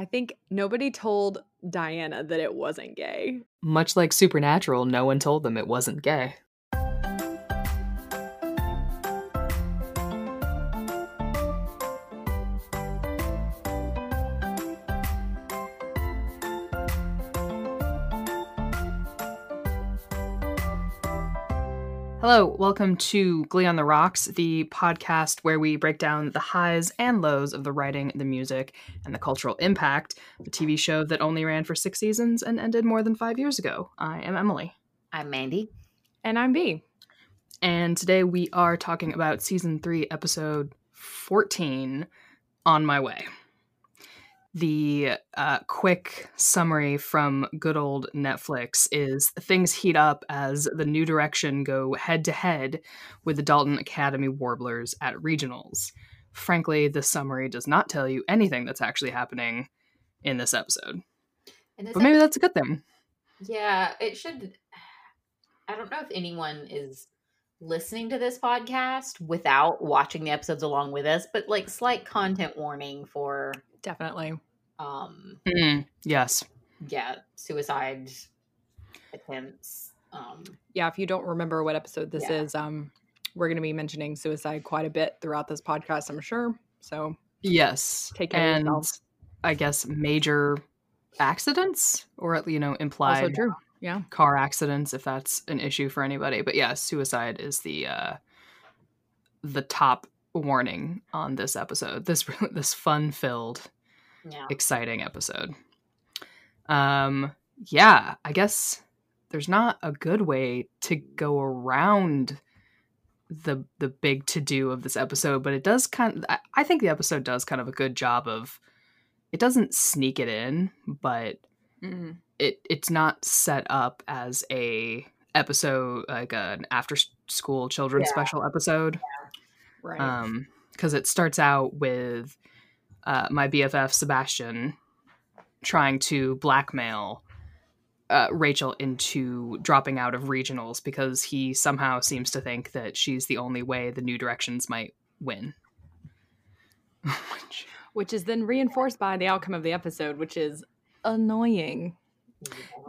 I think nobody told Dianna that it wasn't gay. Much like Supernatural, no one told them it wasn't gay. Hello, welcome to Glee on the Rocks, the podcast where we break down the highs and lows of the writing, the music, and the cultural impact of a TV show that only ran for six seasons and ended more than five years ago. I am Emily. I'm Mandy. And I'm B. And today we are talking about season three, episode 14, On My Way the uh, quick summary from good old Netflix is things heat up as the New Direction go head to head with the Dalton Academy Warblers at regionals. Frankly, the summary does not tell you anything that's actually happening in this episode. This but maybe episode, that's a good thing. Yeah, it should. I don't know if anyone is listening to this podcast without watching the episodes along with us, but like slight content warning for definitely. Um mm, yes. yeah suicide attempts um yeah if you don't remember what episode this yeah. is um we're going to be mentioning suicide quite a bit throughout this podcast i'm sure. So yes take care and of i guess major accidents or you know implied also true yeah. car accidents if that's an issue for anybody. But yeah suicide is the uh the top warning on this episode this this fun filled yeah. exciting episode. Um, yeah, I guess there's not a good way to go around the the big to do of this episode, but it does kind of, I think the episode does kind of a good job of it doesn't sneak it in, but mm-hmm. it it's not set up as a episode like an after school children's yeah. special episode. Yeah. Right. Um because it starts out with uh, my BFF Sebastian trying to blackmail uh, Rachel into dropping out of regionals because he somehow seems to think that she's the only way the New Directions might win. which is then reinforced by the outcome of the episode, which is annoying.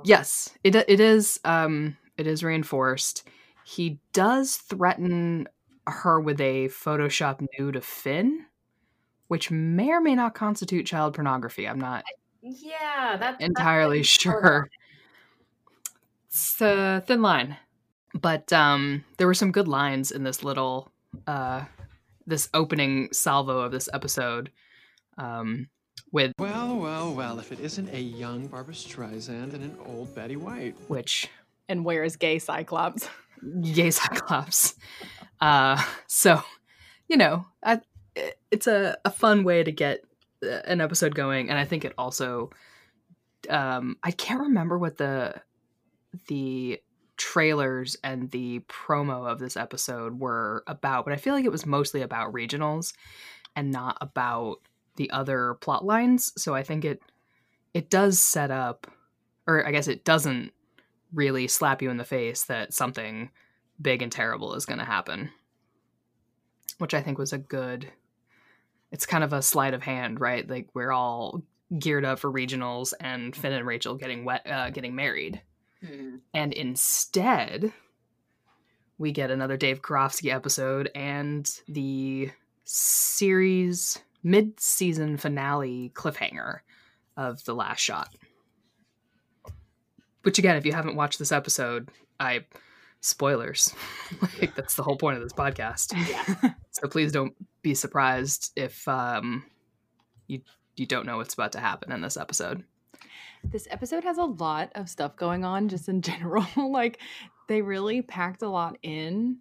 Yes, it it is. Um, it is reinforced. He does threaten her with a Photoshop nude of Finn, which may or may not constitute child pornography. I'm not yeah, that's entirely that's sure. It's a thin line. But um there were some good lines in this little uh this opening salvo of this episode. Um with Well, well, well, if it isn't a young Barbra Streisand and an old Betty White. Which and where is gay Cyclops? gay Cyclops. Uh so you know, I it's a, a fun way to get uh, an episode going and i think it also um i can't remember what the the trailers and the promo of this episode were about but i feel like it was mostly about regionals and not about the other plot lines. So i think it it does set up or i guess it doesn't really slap you in the face that something big and terrible is going to happen which i think was a good it's kind of a sleight of hand, right? Like we're all geared up for regionals and Finn and Rachel getting wet, uh, getting married, mm-hmm. and instead we get another Dave Karofsky episode and the series mid-season finale cliffhanger of the last shot. Which again, if you haven't watched this episode, I spoilers. like that's the whole point of this podcast. Yeah. so please don't be surprised if um, you you don't know what's about to happen in this episode. This episode has a lot of stuff going on just in general. like they really packed a lot in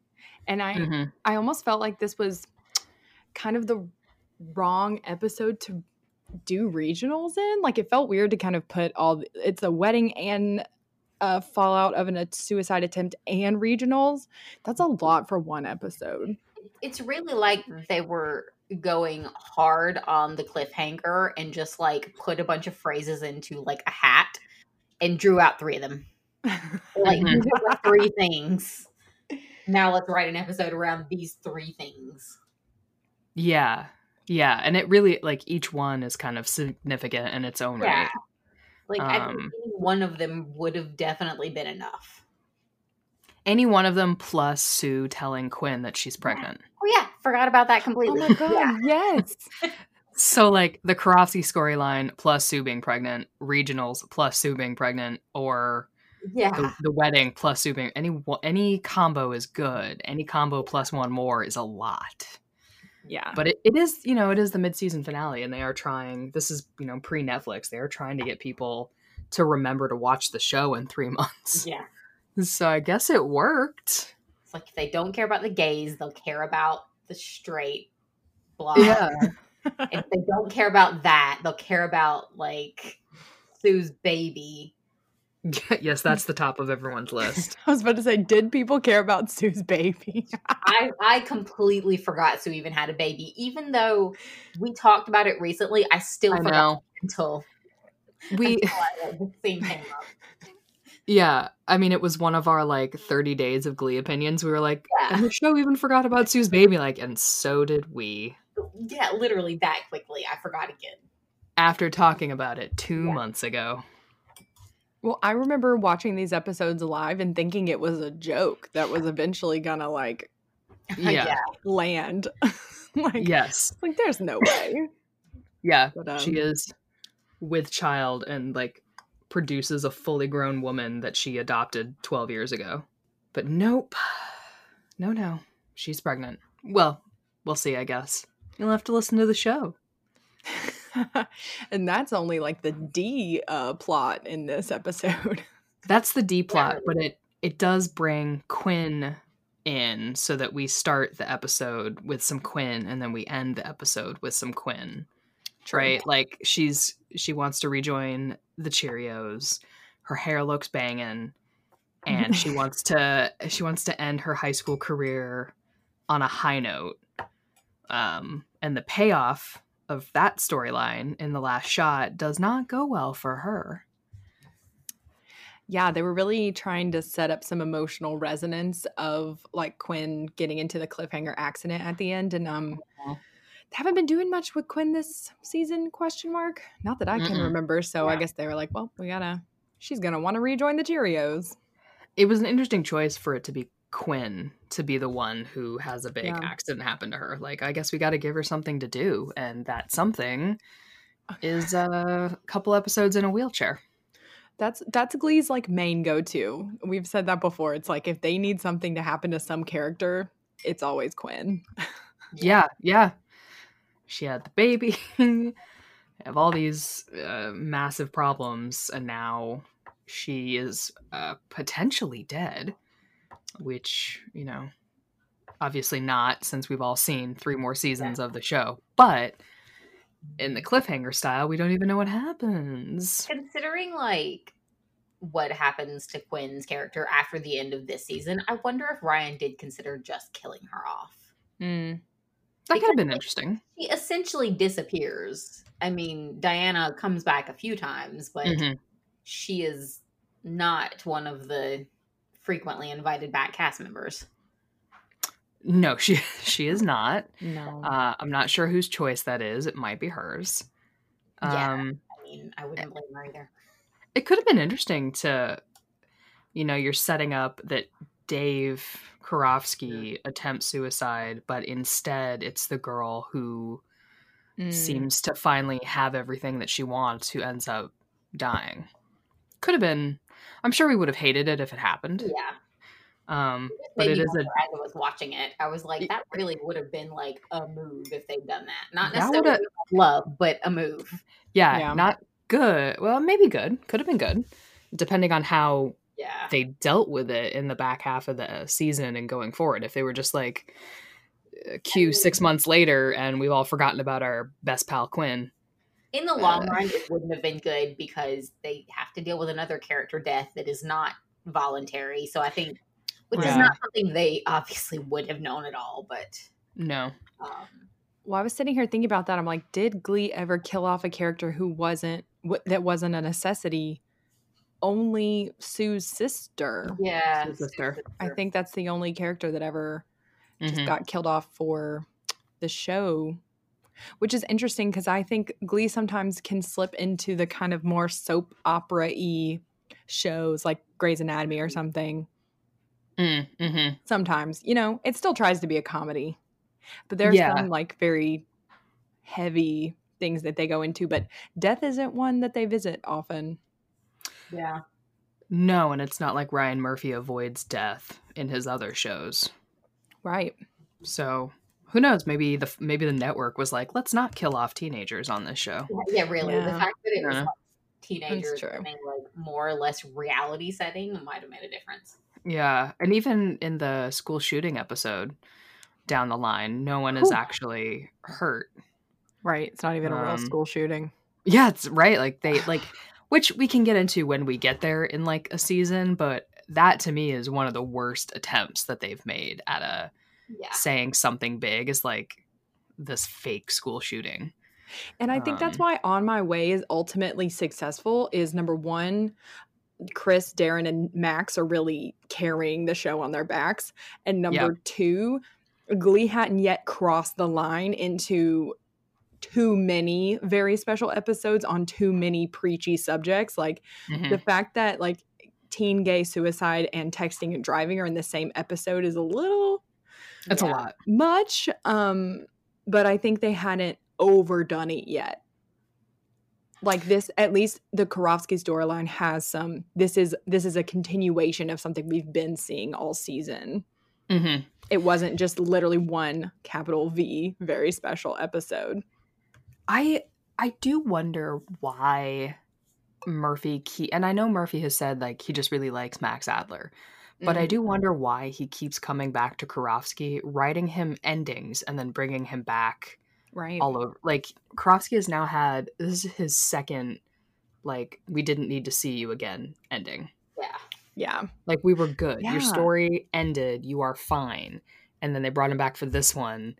and I mm-hmm. I almost felt like this was kind of the wrong episode to do regionals in. Like it felt weird to kind of put all it's a wedding and a fallout of a suicide attempt and regionals. That's a lot for one episode it's really like they were going hard on the cliffhanger and just like put a bunch of phrases into like a hat and drew out three of them. like mm-hmm. three things. Now let's write an episode around these three things. Yeah. Yeah, and it really like each one is kind of significant in its own Yeah. right. Like Um, any one of them would have definitely been enough. Any one of them plus Sue telling Quinn that she's pregnant. Oh yeah, forgot about that completely. Oh my god, Yeah. yes. So like the Karofsky storyline plus Sue being pregnant, regionals plus Sue being pregnant, or Yeah. the, the wedding plus Sue being any any combo is good. Any combo plus one more is a lot. Yeah. But it, it is, you know, it is the mid-season finale, and they are trying. This is, you know, pre-Netflix. They are trying to get people to remember to watch the show in three months. Yeah. So I guess it worked. It's like if they don't care about the gays, they'll care about the straight blah. if they don't care about that, they'll care about like Sue's baby. yes, that's the top of everyone's list. I was about to say, did people care about Sue's baby? I I completely forgot Sue even had a baby, even though we talked about it recently. I still I forgot know. until, We until I, like, the scene came up. Yeah, I mean, it was one of our like 30 days of Glee opinions. We were like, Yeah. and the show even forgot about Sue's baby. Like, and so did we. Yeah, literally that quickly. I forgot again. After talking about it two Yeah. months ago. Well, I remember watching these episodes live and thinking it was a joke that was eventually gonna like Yeah. land. like, Yes. like there's no way. Yeah. But, she um, is with child and like produces a fully grown woman that she adopted 12 years ago. But nope. No, no. She's pregnant. Well, we'll see, I guess. You'll have to listen to the show. and that's only like the D uh, plot in this episode. That's the D plot, really. but it it does bring Quinn in so that we start the episode with some Quinn and then we end the episode with some Quinn. Right? Like she's she wants to rejoin the Cheerios. Her hair looks banging and she wants to she wants to end her high school career on a high note. Um and the payoff of that storyline in the last shot does not go well for her. Yeah, they were really trying to set up some emotional resonance of like Quinn getting into the cliffhanger accident at the end, and um, Mhm. they haven't been doing much with Quinn this season? Question mark. Not that I can Mm-mm. remember. So I guess they were like, well, we gotta. She's gonna want to rejoin the Cheerios. it was an interesting choice for it to be Quinn to be the one who has a big Yeah. accident happen to her. Like, I guess we got to give her something to do, and that something is a couple episodes in a wheelchair. That's that's Glee's like main go to. We've said that before. It's like if they need something to happen to some character, it's always Quinn. Yeah, yeah. She had the baby, have all these uh, massive problems, and now she is uh, potentially dead. Which you know, obviously not, since we've all seen three more seasons of the show. But in the cliffhanger style, we don't even know what happens. Considering like what happens to Quinn's character after the end of this season, I wonder if Ryan did consider just killing her off. Mm. That could have been interesting. She essentially disappears. I mean, Dianna comes back a few times, but Mhm. she is not one of the frequently invited back cast members. No, she she is not. No. Uh, I'm not sure whose choice that is. It might be hers. Yeah. Um, I mean, I wouldn't blame her either. it could have been interesting to, you know, you're setting up that Dave Karofsky attempts suicide, but instead it's the girl who Mm. seems to finally have everything that she wants who ends up dying. Could have been. I'm sure we would have hated it if it happened. Yeah. Um, but Maybe it is a as I was watching it, I was like, that really would have been like a move if they'd done that. Not That necessarily would've- love, but a move. yeah, Yeah. not good. Well, maybe good. Could have been good, depending on how Yeah. they dealt with it in the back half of the season and going forward. If they were just like uh, Q six months later and we've all forgotten about our best pal Quinn. In the long Uh, run, it wouldn't have been good because they have to deal with another character death that is not voluntary. So I think, which Yeah. is not something they obviously would have known at all, but No. um, Well, I was sitting here thinking about that. I'm like, did Glee ever kill off a character who wasn't wh- that wasn't a necessity? Only Sue's sister. yeah. Sue's sister. I think that's the only character that ever just Mhm. got killed off for the show. Which is interesting because I think Glee sometimes can slip into the kind of more soap opera y shows like Grey's Anatomy or something. Mm, mm-hmm. Sometimes, you know, it still tries to be a comedy, but there's Yeah. some like very heavy things that they go into. But death isn't one that they visit often. Yeah. No, and it's not like Ryan Murphy avoids death in his other shows. Right. So who knows? Maybe the maybe the network was like, let's not kill off teenagers on this show. Yeah, really. The fact that it was Yeah. like teenagers true. in a like more or less reality setting might have made a difference. Yeah, and even in the school shooting episode down the line, no one is actually hurt. Right. It's not even a real Um, school shooting. Yeah, it's right. Like they like, which we can get into when we get there in like a season, but that to me is one of the worst attempts that they've made at a Yeah. saying something big is like this fake school shooting. And I think that's Um, why On My Way is ultimately successful is number one, Chris, Darren, and Max are really carrying the show on their backs. And number two, Glee hadn't yet crossed the line into too many very special episodes on too many preachy subjects. Like Mhm. the fact that like teen gay suicide and texting and driving are in the same episode is a little It's a lot. much um but i think they hadn't overdone it yet. Like this at least the Karofsky storyline has some this is this is a continuation of something we've been seeing all season. Hmm it wasn't just literally one capital v very special episode. I I do wonder why Murphy key and I know Murphy has said like he just really likes Max Adler. But I mm-hmm. do wonder why he keeps coming back to Karofsky, writing him endings and then bringing him back right all over. Like Karofsky has now had this is his second like we didn't need to see you again ending. Yeah. yeah Like we were good. Yeah. Your story ended. You are fine. And then they brought him back for this one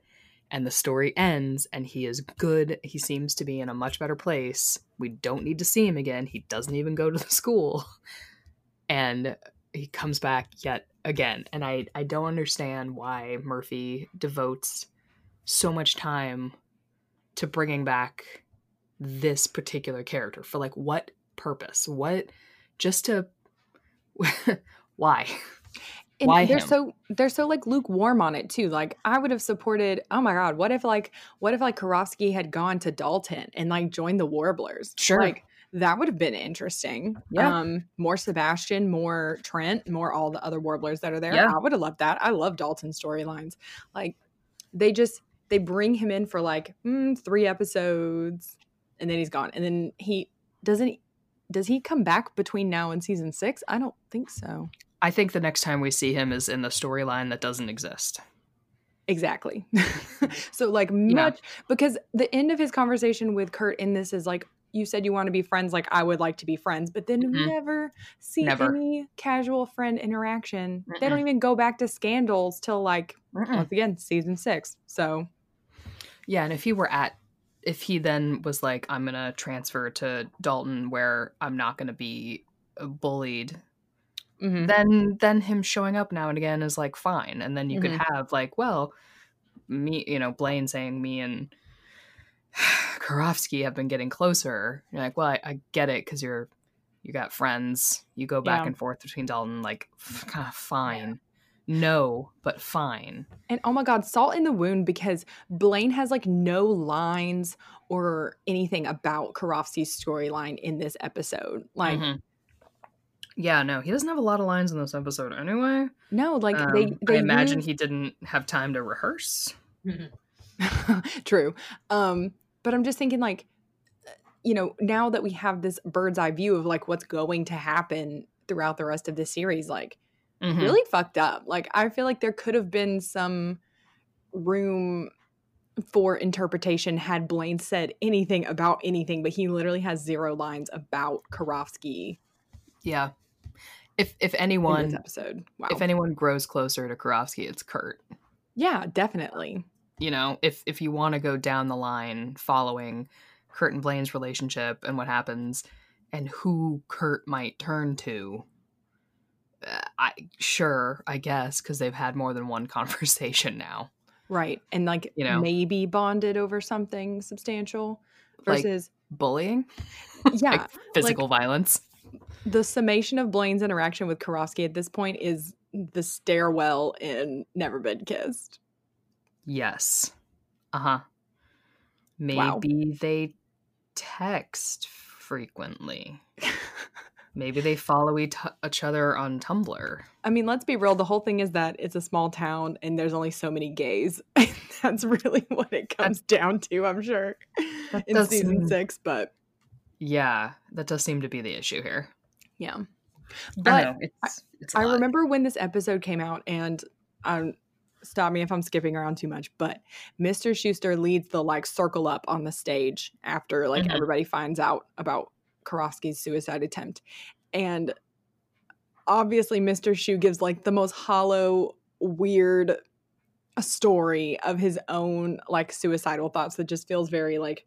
and the story ends and he is good. He seems to be in a much better place. We don't need to see him again. He doesn't even go to the school. And he comes back yet again. And I I don't understand why Murphy devotes so much time to bringing back this particular character for like what purpose? What just to why? and Why they're him? so they're so like lukewarm on it too like i would have supported oh my god what if like what if like Karofsky had gone to dalton and like joined the warblers Sure. like that would have been interesting Yeah. um more sebastian more trent more all the other warblers that are there Yeah. i would have loved that i love dalton storylines like they just they bring him in for like mm, three episodes and then he's gone and then he doesn't does he come back between now and season six i don't think so I think the next time we see him is in the storyline that doesn't exist. Exactly. so like much because the end of his conversation with Kurt in this is like you said you want to be friends like I would like to be friends, but then Mhm. never see Never. any casual friend interaction. They don't even go back to scandals till like Mm-mm. once again season 6. So Yeah, and if he were at if he then was like I'm going to transfer to Dalton where I'm not going to be uh, bullied, mhm. then then him showing up now and again is like fine. And then you could Mhm. have like, well, me, you know, Blaine saying me and Karofsky have been getting closer. You're like, well, I, I get it because you're you got friends. You go back Yeah. and forth between Dalton. Like, kind of fine. No, but fine. And oh my god, salt in the wound because Blaine has like no lines or anything about Karofsky's storyline in this episode. Like Mhm. Yeah, no, he doesn't have a lot of lines in this episode anyway. no, like Um, they they I imagine he didn't have time to rehearse. True. Um, but I'm just thinking like you know, now that we have this bird's eye view of like what's going to happen throughout the rest of the series, like Mhm. really fucked up. Like I feel like there could have been some room for interpretation had Blaine said anything about anything, but he literally has zero lines about Karofsky Yeah. If if in this anyone episode. Wow. if anyone grows closer to Karofsky, it's Kurt. yeah, definitely. You know, if if you want to go down the line following Kurt and Blaine's relationship and what happens and who Kurt might turn to, uh, I sure, I guess, because they've had more than one conversation now. Right. And like You know? maybe bonded over something substantial Like- versus Bullying, yeah, like physical violence. the summation of Blaine's interaction with Karofsky at this point is the stairwell in Never Been Kissed. Yes. Uh huh. Maybe Wow. they text frequently. Maybe they follow each each other on Tumblr. I mean, let's be real. The whole thing is that it's a small town and there's only so many gays. That's really what it comes down to, I'm sure, in season seem- six. But Yeah, that does seem to be the issue here. yeah. I But know it's it's. I remember when this episode came out, and um, stop me if I'm skipping around too much, but Mr. Schuester leads the like circle up on the stage after like Mhm. everybody finds out about Karofsky's suicide attempt, and obviously Mr. Shu gives like the most hollow, weird story of his own like suicidal thoughts that just feels very like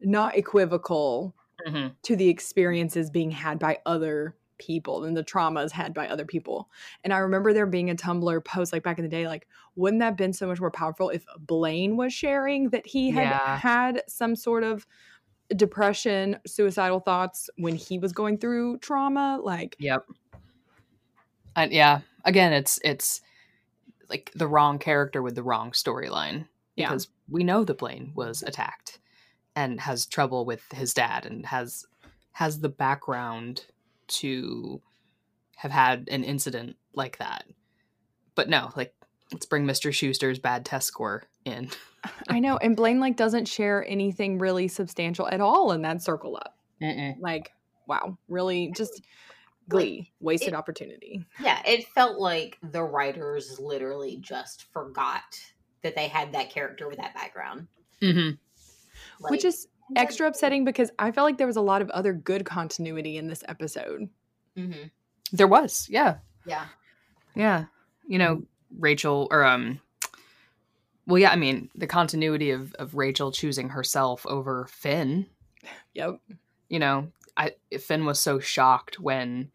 not equivocal Mhm. to the experiences being had by other people and the traumas had by other people. And I remember there being a Tumblr post like back in the day, like, wouldn't that have been so much more powerful if Blaine was sharing that he had Yeah. had some sort of depression, suicidal thoughts when he was going through trauma? Like, Yep. And yeah, again, it's it's like the wrong character with the wrong storyline Yeah. because we know the Blaine was attacked and has trouble with his dad and has has the background to have had an incident like that. But no, like let's bring Mr. Schuester's bad test score in. I know. And Blaine like doesn't share anything really substantial at all in that circle up. Like, wow, really just glee, wasted it- opportunity. Yeah, it felt like the writers literally just forgot that they had that character with that background. Mm-hmm. Which is extra upsetting because I felt like there was a lot of other good continuity in this episode. mhm. There was, yeah. Yeah. Yeah. You know, Rachel or um well yeah, I mean, the continuity of of Rachel choosing herself over Finn, Yep. you know, I Finn was so shocked when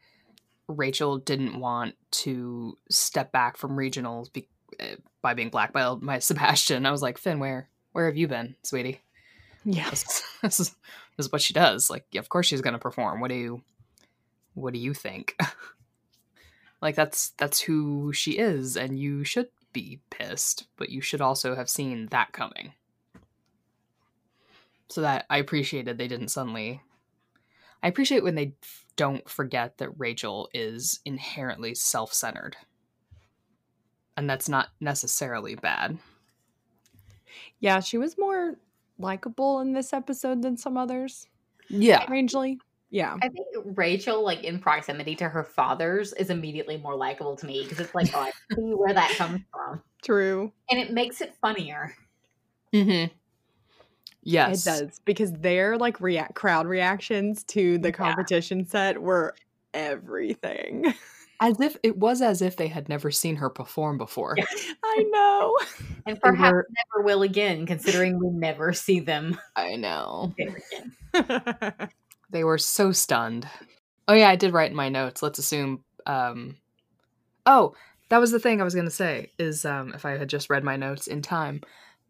Rachel didn't want to step back from regionals be, uh, by being blackmailed by Sebastian. I was like, "Finn, where where have you been, sweetie?" Yeah. This, this is this is what she does. Like, of course she's going to perform. What do you what do you think? like that's that's who she is and you should be pissed, but you should also have seen that coming. So that I appreciated they didn't suddenly I appreciate when they don't forget that Rachel is inherently self-centered. And that's not necessarily bad. Yeah, she was more likable in this episode than some others, Yeah. strangely. Yeah. I think Rachel, like in proximity to her father's, is immediately more likable to me because it's like, oh, I see where that comes from, True. and it makes it funnier. Mm-hmm. Yes. It does because their like react crowd reactions to the Yeah. competition set were everything. As if it was as if they had never seen her perform before. I know. And They perhaps were- never will again, considering we never see them I know. again. They were so stunned. Oh yeah, I did write in my notes. Let's assume um Oh, that was the thing I was going to say is um if I had just read my notes in time.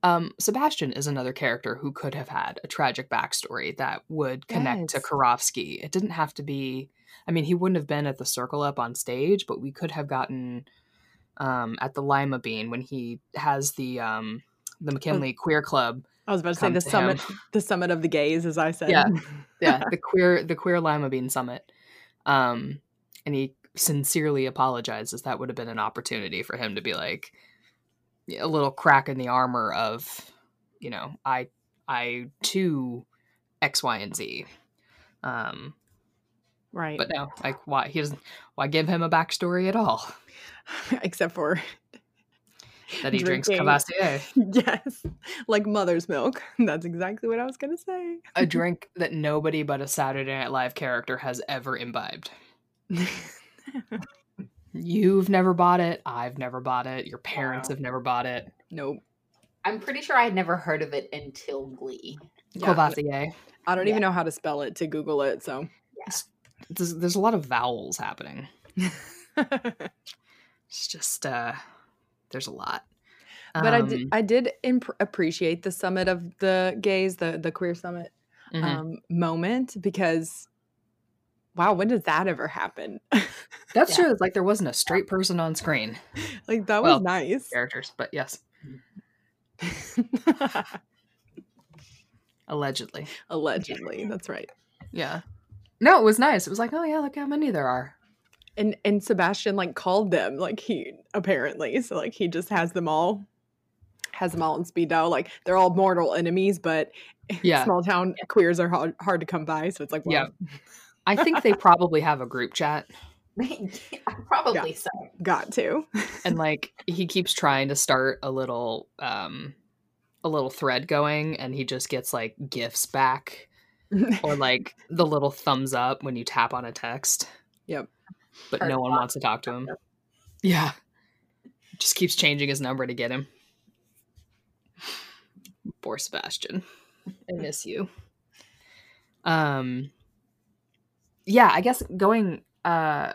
Um Sebastian is another character who could have had a tragic backstory that would connect to Yes. Karofsky. It didn't have to be I mean, he wouldn't have been at the circle up on stage, but we could have gotten um at the Lima Bean when he has the um the McKinley Queer Club I was about to say the to summit him. the summit of the gays, as I said. Yeah. yeah the queer the queer lima bean summit um and he sincerely apologizes that would have been an opportunity for him to be like a little crack in the armor of you know i i too x y and z um right. but no like why he doesn't why give him a backstory at all Except for that he drinks Courvoisier yes, like mother's milk. That's exactly what I was gonna say. a drink that nobody but a saturday night live character has ever imbibed You've never bought it. I've never bought it. Your parents Wow. have never bought it. nope. I'm pretty sure I had never heard of it until Glee. Yeah. Courvoisier. I don't Yeah. even know how to spell it to Google it. So. There's, there's a lot of vowels happening. It's just uh there's a lot. But I did, I did imp- appreciate the summit of the gays, the the queer summit Mhm. um, moment because, wow, when did that ever happen? That's Yeah. true. Like there wasn't a straight person on screen. like that Well, was nice. Characters, but yes, allegedly. Allegedly, that's right. Yeah. No, it was nice. It was like, oh yeah, look how many there are. And and Sebastian like called them like he apparently so like he just has them all has them all in speed dial like they're all mortal enemies but Yeah. small town queers are hard, hard to come by so it's like well, I think they probably have a group chat, Probably so. got to and like he keeps trying to start a little, um, a little thread going, and he just gets like gifts back or like the little thumbs up when you tap on a text. Yep. But Heart no one wants to talk to him. Yeah. Just keeps changing his number to get him. Poor Sebastian. I miss you. Um Yeah, I guess going uh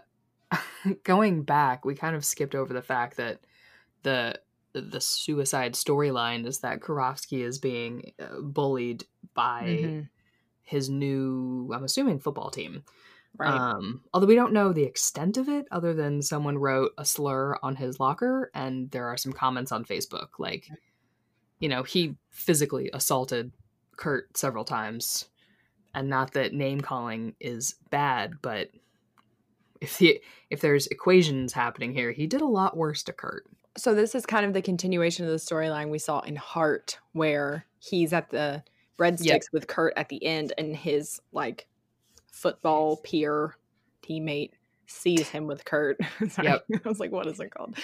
going back, we kind of skipped over the fact that the the suicide storyline is that Karofsky is being uh, bullied by Mhm. his new, I'm assuming, football team. right Um, although we don't know the extent of it, other than someone wrote a slur on his locker, and there are some comments on Facebook. Like, you know, he physically assaulted Kurt several times, and not that name calling is bad, but if the if there's equations happening here, he did a lot worse to Kurt. so this is kind of the continuation of the storyline we saw in Heart, where he's at the Red breadsticks with Kurt at the end, and his like football peer teammate sees him with Kurt. Sorry. Yep. I was like, what is it called?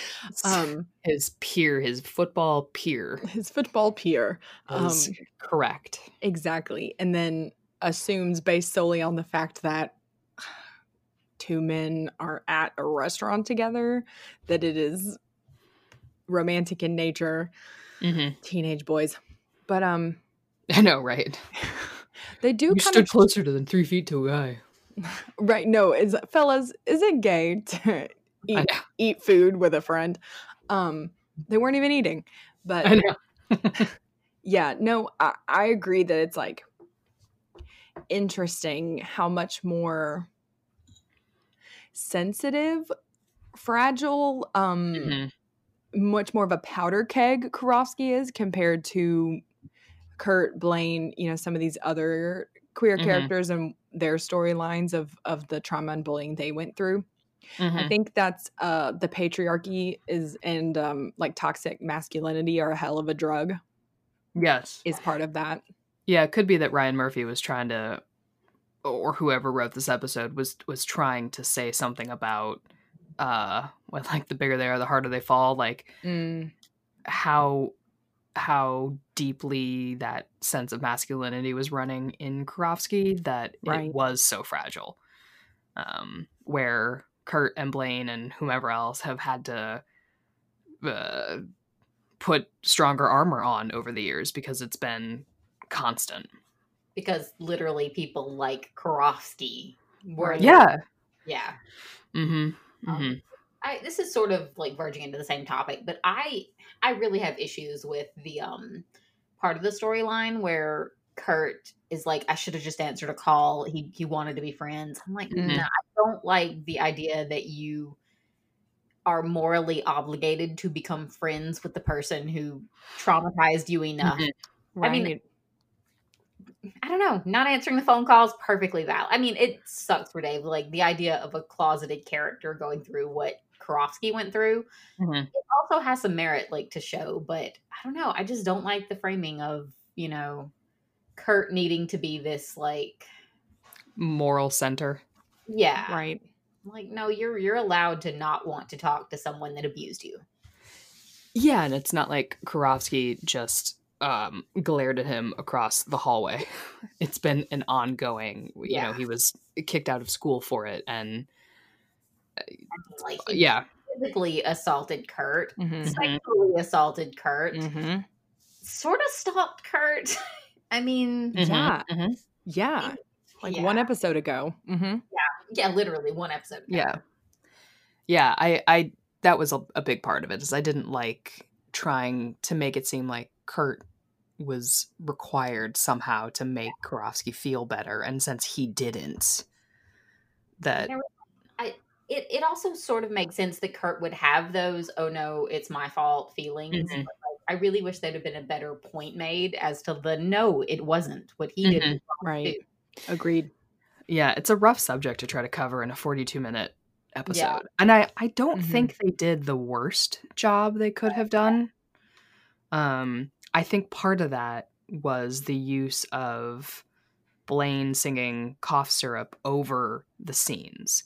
Um, his peer, his football peer, his football peer. Um, correct. exactly, and then assumes based solely on the fact that two men are at a restaurant together that it is romantic in nature hmm teenage boys but um I know, right? they do You kind stood of closer to than three feet to a guy. right no is fellas is it gay to eat, eat food with a friend um they weren't even eating but I know. yeah no I, I agree that it's like interesting how much more sensitive fragile um Mhm. much more of a powder keg Karofsky is compared to Kurt Blaine, you know, some of these other queer Mhm. characters and their storylines of of the trauma and bullying they went through. I Mhm. think that's uh the patriarchy is and um like toxic masculinity are a hell of a drug Yes. is part of that. Yeah, it could be that Ryan Murphy was trying to or whoever wrote this episode was was trying to say something about uh well like the bigger they are the harder they fall like Mm, how how deeply that sense of masculinity was running in Karofsky that Right. it was so fragile. Um, where Kurt and Blaine and whomever else have had to uh, put stronger armor on over the years because it's been constant. Because literally people like Karofsky were Right. Yeah. yeah. Mm-hmm. Um, Mm-hmm. I this is sort of like verging into the same topic, but I I really have issues with the um part of the storyline where Kurt is like, I should have just answered a call. He he wanted to be friends. I'm like, Mhm. nah, I don't like the idea that you are morally obligated to become friends with the person who traumatized you enough. Right. I mean, I don't know. Not answering the phone calls, perfectly valid. I mean, it sucks for Dave. Like the idea of a closeted character going through what Karofsky went through. Mhm. It also has some merit, like to show, but I don't know. I just don't like the framing of you know Kurt needing to be this like, Moral center. yeah, right. Like, no, you're you're allowed to not want to talk to someone that abused you. Yeah, and it's not like Karofsky just um, glared at him across the hallway. It's been an ongoing. You know, he was kicked out of school for it, and Like, uh, he yeah, physically assaulted Kurt, Mhm. sexually assaulted Kurt, Mhm. sort of stalked Kurt. I mean, Mhm, Yeah. mhm. Yeah. Like yeah. one episode ago. hmm Yeah, literally one episode. ago. yeah, yeah. I, I that was a, a big part of it. Is I didn't like trying to make it seem like Kurt was required somehow to make Karofsky feel better, and since he didn't, that I it, it also sort of makes sense that Kurt would have those oh no it's my fault feelings. Mhm. I really wish there'd have been a better point made as to the no it wasn't what he did. Mhm. was wrong, Right. Agreed. yeah, it's a rough subject to try to cover in a 42 minute episode. Yeah. And I, I don't Mhm. think they did the worst job they could have done. Um, I think part of that was the use of Blaine singing cough syrup over the scenes.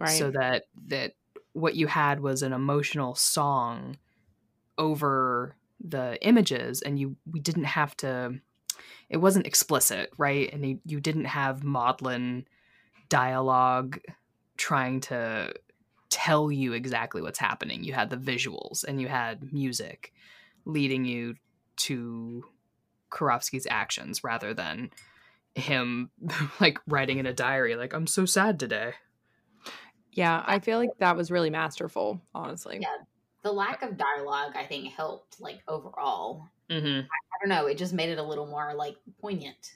Right. so that that what you had was an emotional song over the images and you we didn't have to it wasn't explicit right? And you, you didn't have maudlin dialogue trying to tell you exactly what's happening. You had the visuals and you had music leading you to Karofsky's actions rather than him like writing in a diary like I'm so sad today yeah, I feel like that was really masterful, honestly. Yeah. The lack of dialogue I think helped like overall. mm-hmm. I don't know, it just made it a little more like poignant.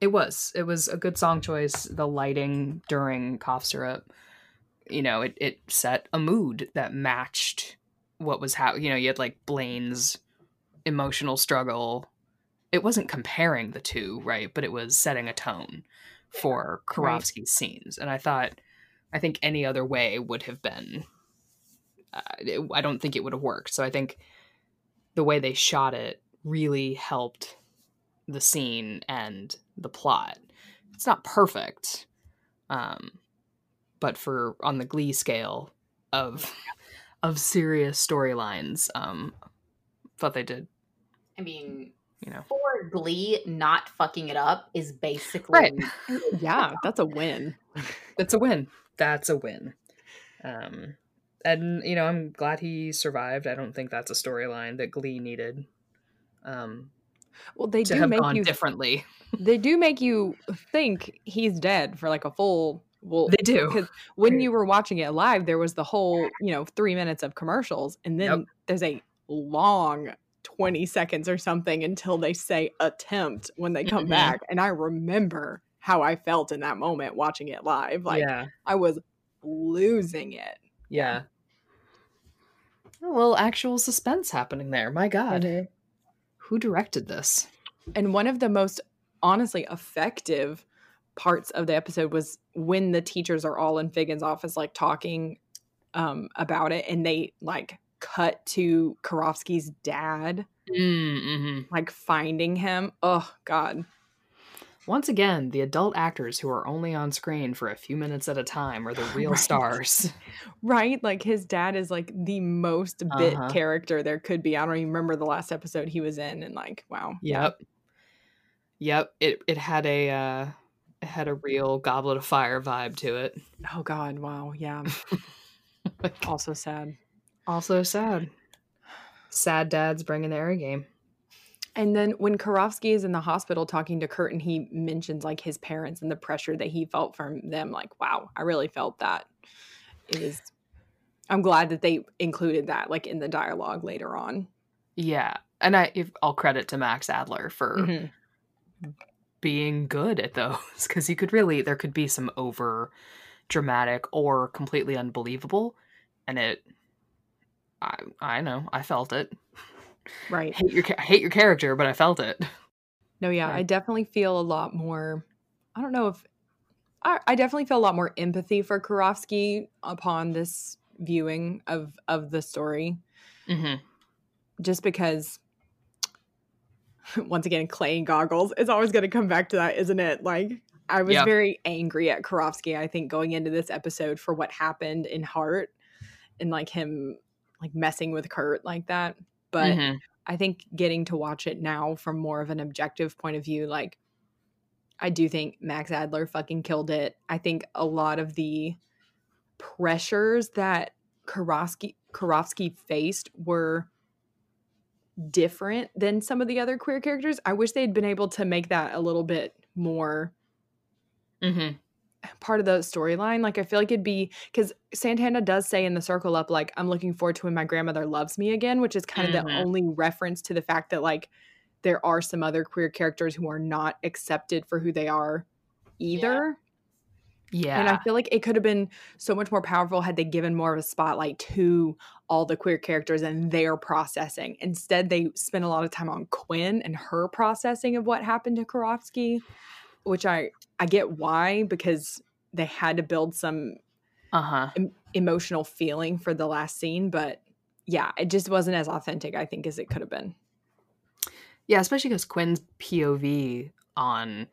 It was. It was a good song choice. The lighting during cough syrup, you know, it, it set a mood that matched what was how you know, you had like Blaine's emotional struggle. It wasn't comparing the two, right? But it was setting a tone for Right. Scenes. And I thought I think any other way would have been uh, it, I don't think it would have worked. So I think the way they shot it really helped the scene and the plot. It's not perfect, um, but for on the Glee scale of of serious storylines, um, thought they did. I mean, You know, for Glee not fucking it up is basically Right. Yeah, that's a win. that's a win. That's a win. Um, and you know, I'm glad he survived. I don't think that's a storyline that Glee needed. Um, Well, they do make you differently. they do make you think he's dead for like a full well They do. because when you were watching it live there was the whole you know three minutes of commercials and then Yep. there's a long 20 seconds or something until they say attempt when they come Mhm. back and i remember how i felt in that moment watching it live like yeah, i was losing it yeah. A little actual suspense happening there. My God, who directed this? And one of the most honestly effective parts of the episode was when the teachers are all in Figgins' office, like talking um, about it, and they like cut to Karofsky's dad, Mm-hmm. like finding him. Oh God, Once again, the adult actors who are only on screen for a few minutes at a time are the real Right. stars. right? Like his dad is like the most bit Uh-huh. character there could be. I don't even remember the last episode he was in, and like, wow, Yep. Yep. It it had a uh it had a real goblet of fire vibe to it. oh God, wow, yeah. also sad. Also sad. Sad dads bringing their A game. And then when Karofsky is in the hospital talking to Kurt and he mentions like his parents and the pressure that he felt from them, like, wow, I really felt that. It was I'm glad that they included that like in the dialogue later on. Yeah. And I if all credit to Max Adler for Mhm. being good at those because you could really there could be some over dramatic or completely unbelievable and it i i know i felt it Right. hate your hate your character but i felt it No, yeah, Yeah. I definitely feel a lot more. I don't know if I, I definitely feel a lot more empathy for Karofsky upon this viewing of of the story, mm-hmm. just because. Once again, Klaine goggles. It's always going to come back to that, isn't it? Like I was very angry at Karofsky. I think going into this episode for what happened in Heart and like him like messing with Kurt like that, but. Mhm. I think getting to watch it now from more of an objective point of view, like I do think Max Adler fucking killed it. I think a lot of the pressures that Karofsky Karofsky faced were different than some of the other queer characters. I wish they'd been able to make that a little bit more Mm-hmm. Part of the storyline. Like I feel like it'd be because Santana does say in the circle up, like, I'm looking forward to when my grandmother loves me again, which is kind of the Mhm. only reference to the fact that like there are some other queer characters who are not accepted for who they are either. Yeah. And I feel like it could have been so much more powerful had they given more of a spotlight to all the queer characters and their processing. Instead, they spent a lot of time on Quinn and her processing of what happened to Karofsky, which I I get why because they had to build some uh huh. em- emotional feeling for the last scene, but yeah, it just wasn't as authentic I think as it could have been. Yeah, especially because Quinn's POV on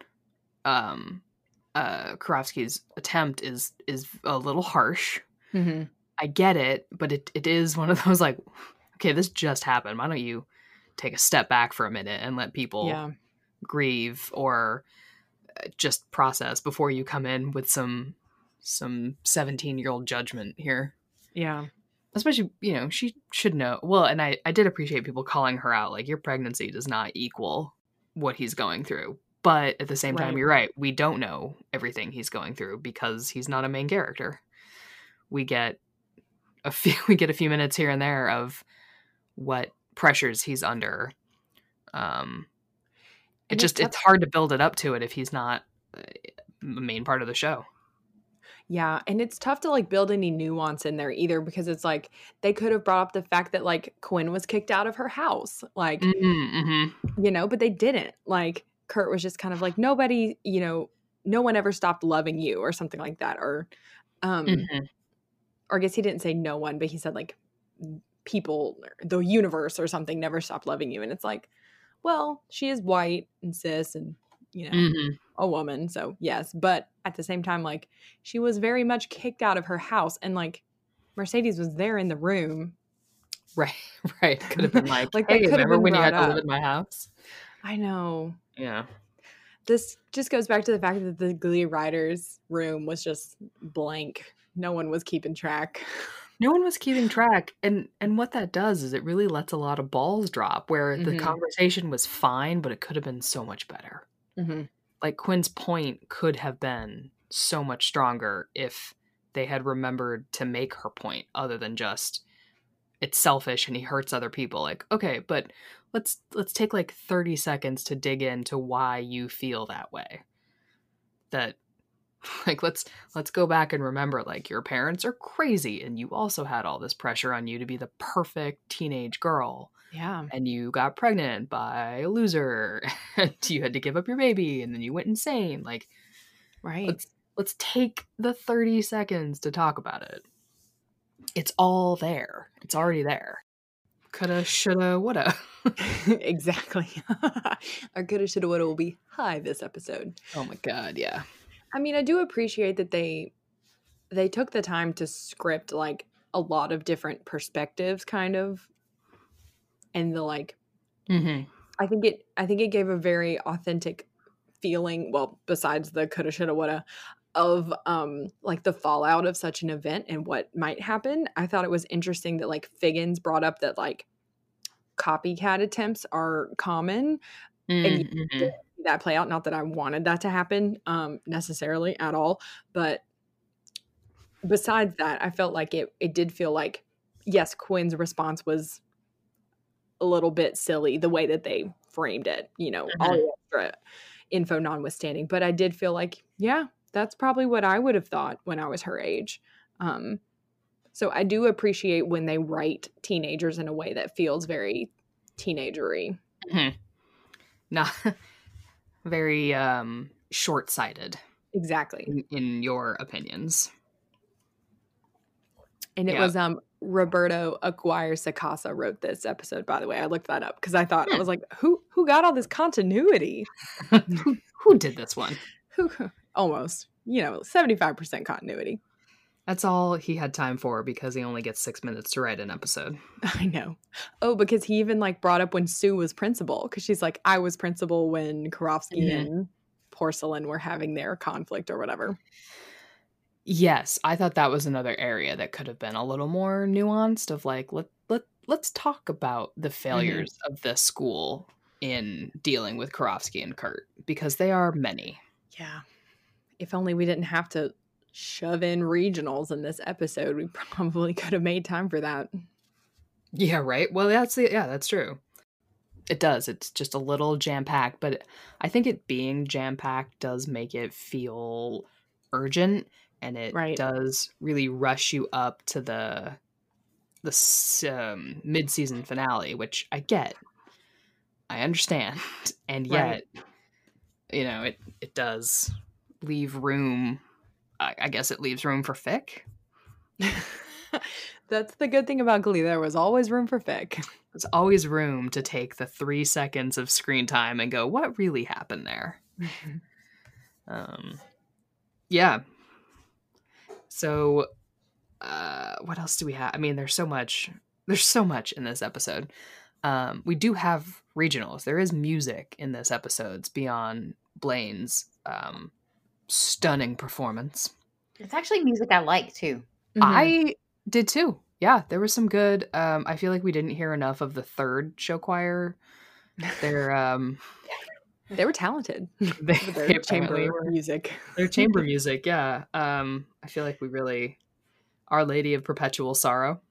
um uh Karofsky's attempt is is a little harsh. Mm-hmm. I get it, but it, it is one of those like, okay, this just happened. Why don't you take a step back for a minute and let people Yeah, grieve or just process before you come in with some some 17 year old judgment here. Yeah, especially you know she should know. Well and i i did appreciate people calling her out like your pregnancy does not equal what he's going through. But at the same time you're right. We don't know everything he's going through because he's not a main character. We get a few we get a few minutes here and there of what pressures he's under um it And just it's hard to build it up to it if he's not uh, a main part of the show Yeah, and it's tough to like build any nuance in there either because it's like they could have brought up the fact that like Quinn was kicked out of her house, like mm-hmm. you know, but they didn't. Like Kurt was just kind of like nobody, you know, no one ever stopped loving you or something like that, or um, Mm-hmm. or I guess he didn't say no one, but he said like people, the universe or something never stopped loving you, and it's like, well, she is white and cis and you know Mm-hmm. a woman so yes but at the same time like she was very much kicked out of her house and like mercedes was there in the room Right, right. Could have been like, Like, hey, remember when you had brought to live in my house? i know Yeah. this just goes back to the fact that the glee writers room was just blank no one was keeping track No one was keeping track. And and what that does is it really lets a lot of balls drop where the Mhm. conversation was fine, but it could have been so much better. mm-hmm. Like Quinn's point could have been so much stronger if they had remembered to make her point other than just it's selfish and he hurts other people. Like, okay, but let's let's take like 30 seconds to dig into why you feel that way. That like let's let's go back and remember like your parents are crazy and you also had all this pressure on you to be the perfect teenage girl. Yeah. And you got pregnant by a loser and you had to give up your baby and then you went insane. Like right. let's let's take the 30 seconds to talk about it. It's all there. It's already there. Coulda shoulda woulda. Exactly. Our coulda shoulda woulda will be high this episode. Oh my god yeah I mean, I do appreciate that they they took the time to script like a lot of different perspectives kind of and the like mm-hmm. I think it I think it gave a very authentic feeling, well, besides the coulda shoulda woulda of um like the fallout of such an event and what might happen. I thought it was interesting that like Figgins brought up that like copycat attempts are common Mm-hmm. That play out. Not that I wanted that to happen um, necessarily at all, but besides that, I felt like it. It did feel like yes, Quinn's response was a little bit silly the way that they framed it. You know, all the extra info notwithstanding, but I did feel like yeah, that's probably what I would have thought when I was her age. Um, so I do appreciate when they write teenagers in a way that feels very teenagery. not very um short-sighted Exactly. in, in your opinions And it Yeah. was um Roberto Aguirre Sacasa wrote this episode, by the way. I looked that up because I thought I Hmm. was like, who who got all this continuity? who, who did this one Who almost, you know, 75% continuity. That's all he had time for because he only gets six minutes to write an episode I know. Oh, because he even like brought up when Sue was principal, because she's like, I was principal when Karofsky Mhm. and porcelain were having their conflict or whatever. Yes, I thought that was another area that could have been a little more nuanced of like let let let's talk about the failures of the school in dealing with Karofsky and Kurt because they are many. Yeah. If only we didn't have to shove in regionals in this episode, we probably could have made time for that. Yeah, right. Well, that's the, yeah, that's true. It does. It's just a little jam packed, but I think it being jam packed does make it feel urgent, and it Right. does really rush you up to the the um, mid season finale, which I get, I understand, and yet, Right. you know, it it does leave room. I, I guess it leaves room for fic. That's the good thing about Glee. There was always room for fic. There's always room to take the three seconds of screen time and go, what really happened there? Um, yeah. So, uh, what else do we have? I mean, there's so much. There's so much in this episode. Um, we do have regionals. There is music in this episode beyond Blaine's um, stunning performance. It's actually music I like too. Mhm. I did too. Yeah, there was some good. Um, I feel like we didn't hear enough of the third show choir. They're um, they were talented they, with their they chamber apparently were. music. Their chamber music. Yeah. Um, I feel like we really, Our Lady of Perpetual Sorrow.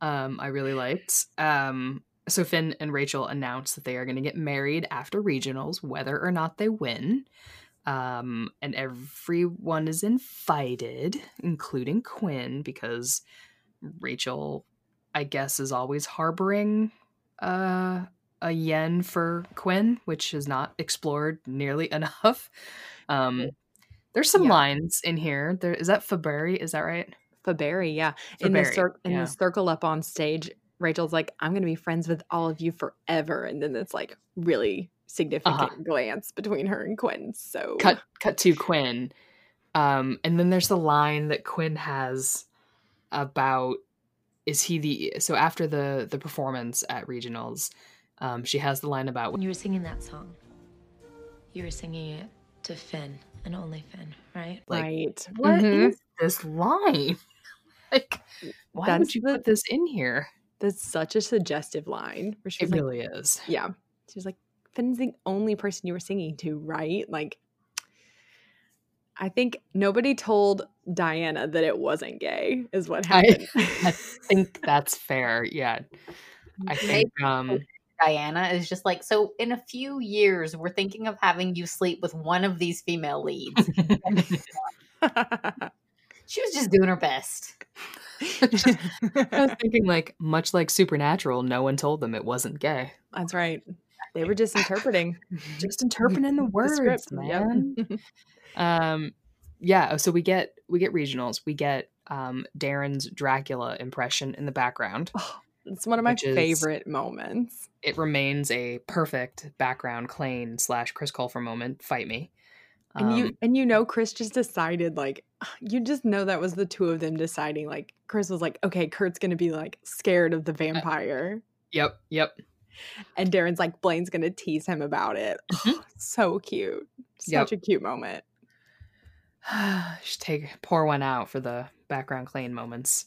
um, I really liked. Um, so Finn and Rachel announced that they are going to get married after regionals, whether or not they win. Um, and everyone is invited, including Quinn, because Rachel, I guess, is always harboring uh, a yen for Quinn, which is not explored nearly enough. Um, there's some Yeah. lines in here. There is that Faberry, is that right? Faberry, yeah. In the cir- in yeah. the circle up on stage, Rachel's like, "I'm gonna be friends with all of you forever," and then it's like really significant glance between her and Quinn. So cut cut to Quinn. Um, and then there's the line that Quinn has about is he the so after the the performance at regionals, um, she has the line about When you were singing that song, you were singing it to Finn and only Finn, right? like right. what is Mhm. this line? like why That's would you the- put this in here? That's such a suggestive line. Where It she's like, really is. yeah, she's like, Finn's the only person you were singing to, right? Like, I think nobody told Dianna that it wasn't gay. Is what I- happened. I think that's fair. Yeah. I think um Dianna is just like, so in a few years, we're thinking of having you sleep with one of these female leads. she was just doing her best. I was thinking like much like supernatural, no one told them it wasn't gay. That's right. They were just interpreting. Just interpreting the words, script, yep. man. um yeah so we get we get regionals we get um darren's dracula impression in the background It's one of my Which is- favorite moments. it remains a perfect background Klaine slash chris colfer moment fight me And you Um, and you know Chris just decided like you just know that was the two of them deciding like Chris was like okay Kurt's going to be like scared of the vampire yep yep and Darren's like Blaine's going to tease him about it. Mhm. so cute. Such Yep. a cute moment. just take pour one out for the background Klaine moments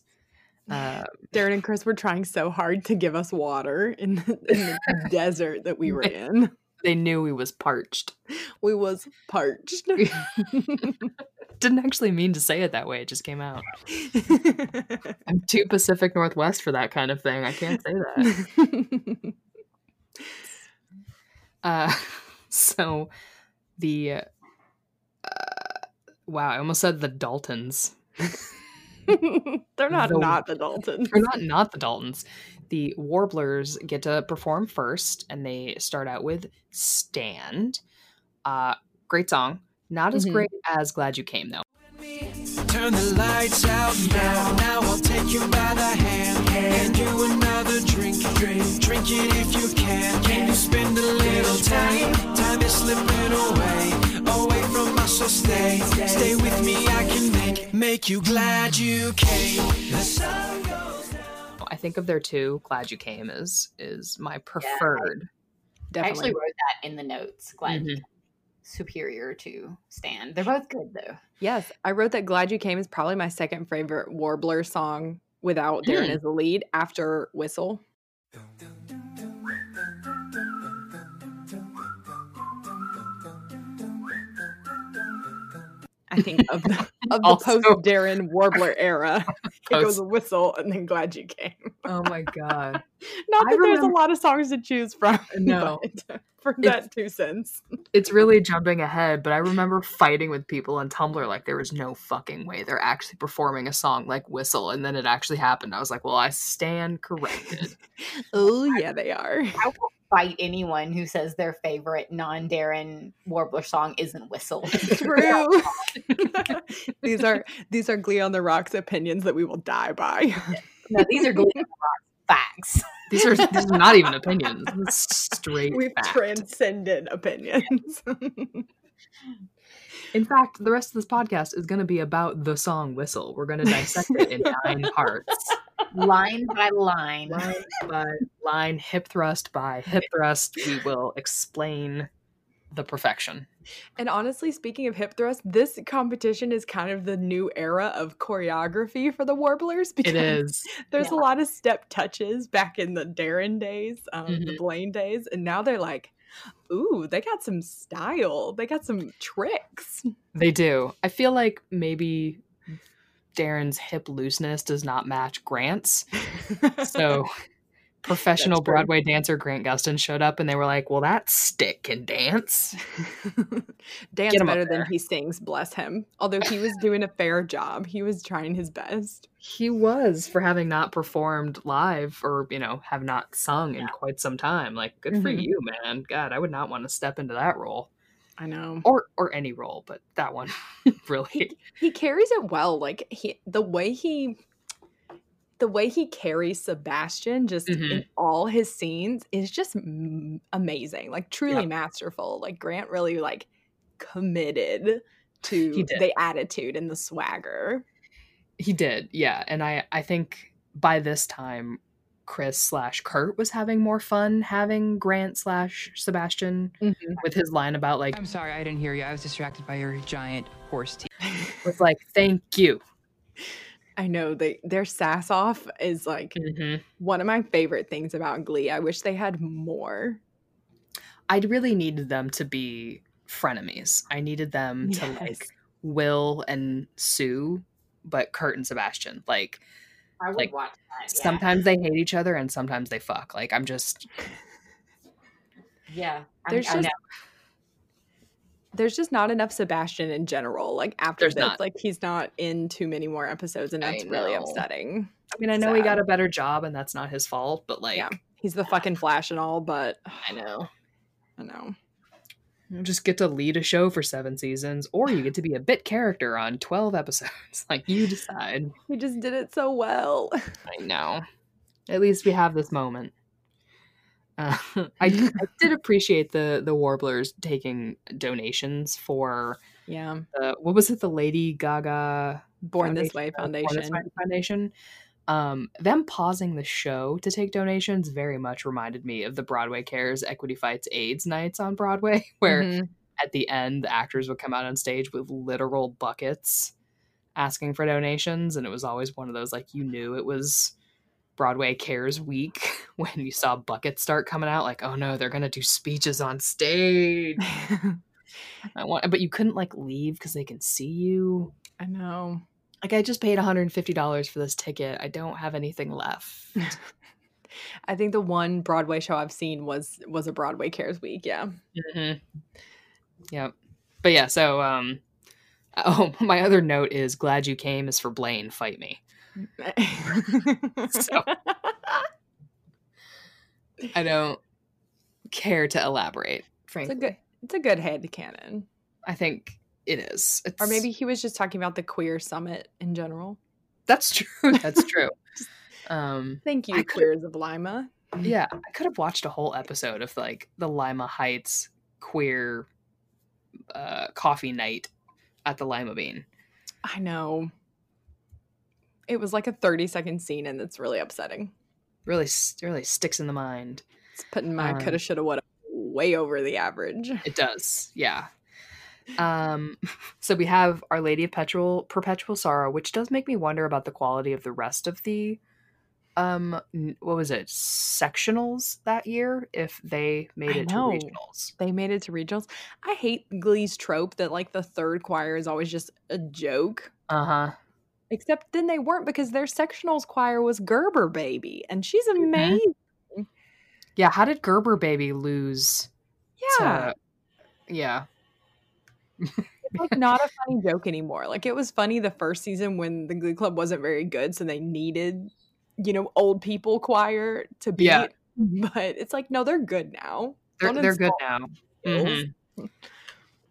uh Darren and Chris were trying so hard to give us water in the, in the desert that we were in. They knew we was parched We was parched. didn't actually mean to say it that way it just came out i'm too pacific northwest for that kind of thing i can't say that Uh, so the uh, wow, I almost said the Daltons. They're not The- not the Daltons. They're not not the Daltons. The Warblers get to perform first, and they start out with "Stand." Uh, great song. Not as Mhm. great as "Glad You Came" though. Turn the lights out now. Now I'll take you by the hand and do another drink. Drink, drink it if you can. Can you spend a little time? Time is slipping away, away from us. So stay, stay with me. I can make make you glad you came. The sun goes down. I think of their two. "Glad You Came" is is my preferred. I actually Definitely. wrote that in the notes. Glad. Mhm. Superior to Stand. They're both good though. Yes, I wrote that "Glad You Came" is probably my second favorite Warbler song without Darren Hmm. as the lead after "Whistle." I think of the, of the post Darren Warbler era, it goes a whistle and then "Glad You Came." Oh my god. Not I that there's a lot of songs to choose from. Uh, no. but for that two cents. It's really jumping ahead, but I remember fighting with people on Tumblr like there was no fucking way they're actually performing a song like Whistle, and then it actually happened. I was like, well, I stand corrected. Oh yeah, they are. I will fight anyone who says their favorite non-Darren Warbler song isn't "Whistle." True. these are these are Glee on the Rocks opinions that we will die by. no, these are Glee on the Rocks facts. These are these are not even opinions. Straight We've fact. transcended opinions. In fact, the rest of this podcast is going to be about the song Whistle. We're going to dissect it in nine parts. line by line. Line by line, hip thrust by hip thrust, we will explain the perfection. and honestly, speaking of hip thrust, this competition is kind of the new era of choreography for the Warblers because It is. there's Yeah. a lot of step touches back in the Darren days, um, the Mhm. Blaine days, and now they're like, ooh, they got some style. They got some tricks. They do. I feel like maybe Darren's hip looseness does not match Grant's. So professional Broadway dancer Grant Gustin showed up and they were like, Well, that stick can dance. Dance Get him up better than he sings, bless him. Although he was doing a fair job. He was trying his best. He was for having not performed live or, you know, have not sung in quite some time. Like, good for Mhm. you, man. God, I would not want to step into that role. I know. Or or any role, but that one really. He carries it well. Like he the way he the way he carries Sebastian just in Mhm. all his scenes is just amazing. Like truly Yep. masterful. Like Grant really like committed to the attitude and the swagger. He did, yeah. And I I think by this time Chris slash Kurt was having more fun having Grant slash Sebastian with his line about like I'm sorry, I didn't hear you. I was distracted by your giant horse teeth. with like thank you. I know they their sass off is like Mhm. one of my favorite things about Glee. I wish they had more. I'd really needed them to be frenemies. I needed them to like Will and Sue, but Kurt and Sebastian. Like I would Like, watch that. Yeah. sometimes they hate each other and sometimes they fuck. Like I'm just yeah. I'm- There's I just know. There's just not enough Sebastian in general. Like after There's this, not. like he's not in too many more episodes, and that's really upsetting. I mean I know he got a better job and that's not his fault, but like yeah, he's the fucking Flash and all, but I know. I know. You just get to lead a show for seven seasons, or you get to be a bit character on 12 episodes. Like, you decide. We just did it so well. I know. At least we have this moment. Uh, I, I did appreciate the the Warblers taking donations for Yeah, the what was it the Lady Gaga Born This Way Born This Foundation. Way Foundation. Um, them pausing the show to take donations very much reminded me of the Broadway Cares Equity Fights AIDS nights on Broadway, where Mhm. at the end the actors would come out on stage with literal buckets asking for donations and it was always one of those like you knew it was broadway cares week when you saw buckets start coming out like oh no they're gonna do speeches on stage I want, but you couldn't like leave because they can see you I know. like i just paid $150 for this ticket i don't have anything left I think the one Broadway show I've seen was was a Broadway Cares Week. Yeah. mm-hmm. yep but yeah so um oh my other note is glad you came is for blaine fight me So- I don't care to elaborate, it's a good. It's a good head canon. I think it is. It's, Or maybe he was just talking about the queer summit in general. that's true. That's true. um, Thank you, queers of Lima. yeah, I could have watched a whole episode of like the Lima Heights queer uh, coffee night at the Lima Bean. I know. It was like a 30 second scene and it's really upsetting. Really, really sticks in the mind. It's putting my Um, coulda, shoulda, woulda way over the average. It does, yeah. Um, so we have Our Lady of Perpetual Perpetual Sorrow, which does make me wonder about the quality of the rest of the um what was it sectionals that year if they made it to regionals. They made it to regionals. I hate Glee's trope that like the third choir is always just a joke. Uh huh. Except then they weren't because their sectionals choir was Gerber Baby, and she's Mm-hmm. amazing. Yeah. How did Gerber Baby lose? Yeah, To, yeah. it's like not a funny joke anymore. Like it was funny the first season when the Glee Club wasn't very good, so they needed, you know, old people choir to beat. Yeah. But it's like no, they're good now. They're they're good now. skills.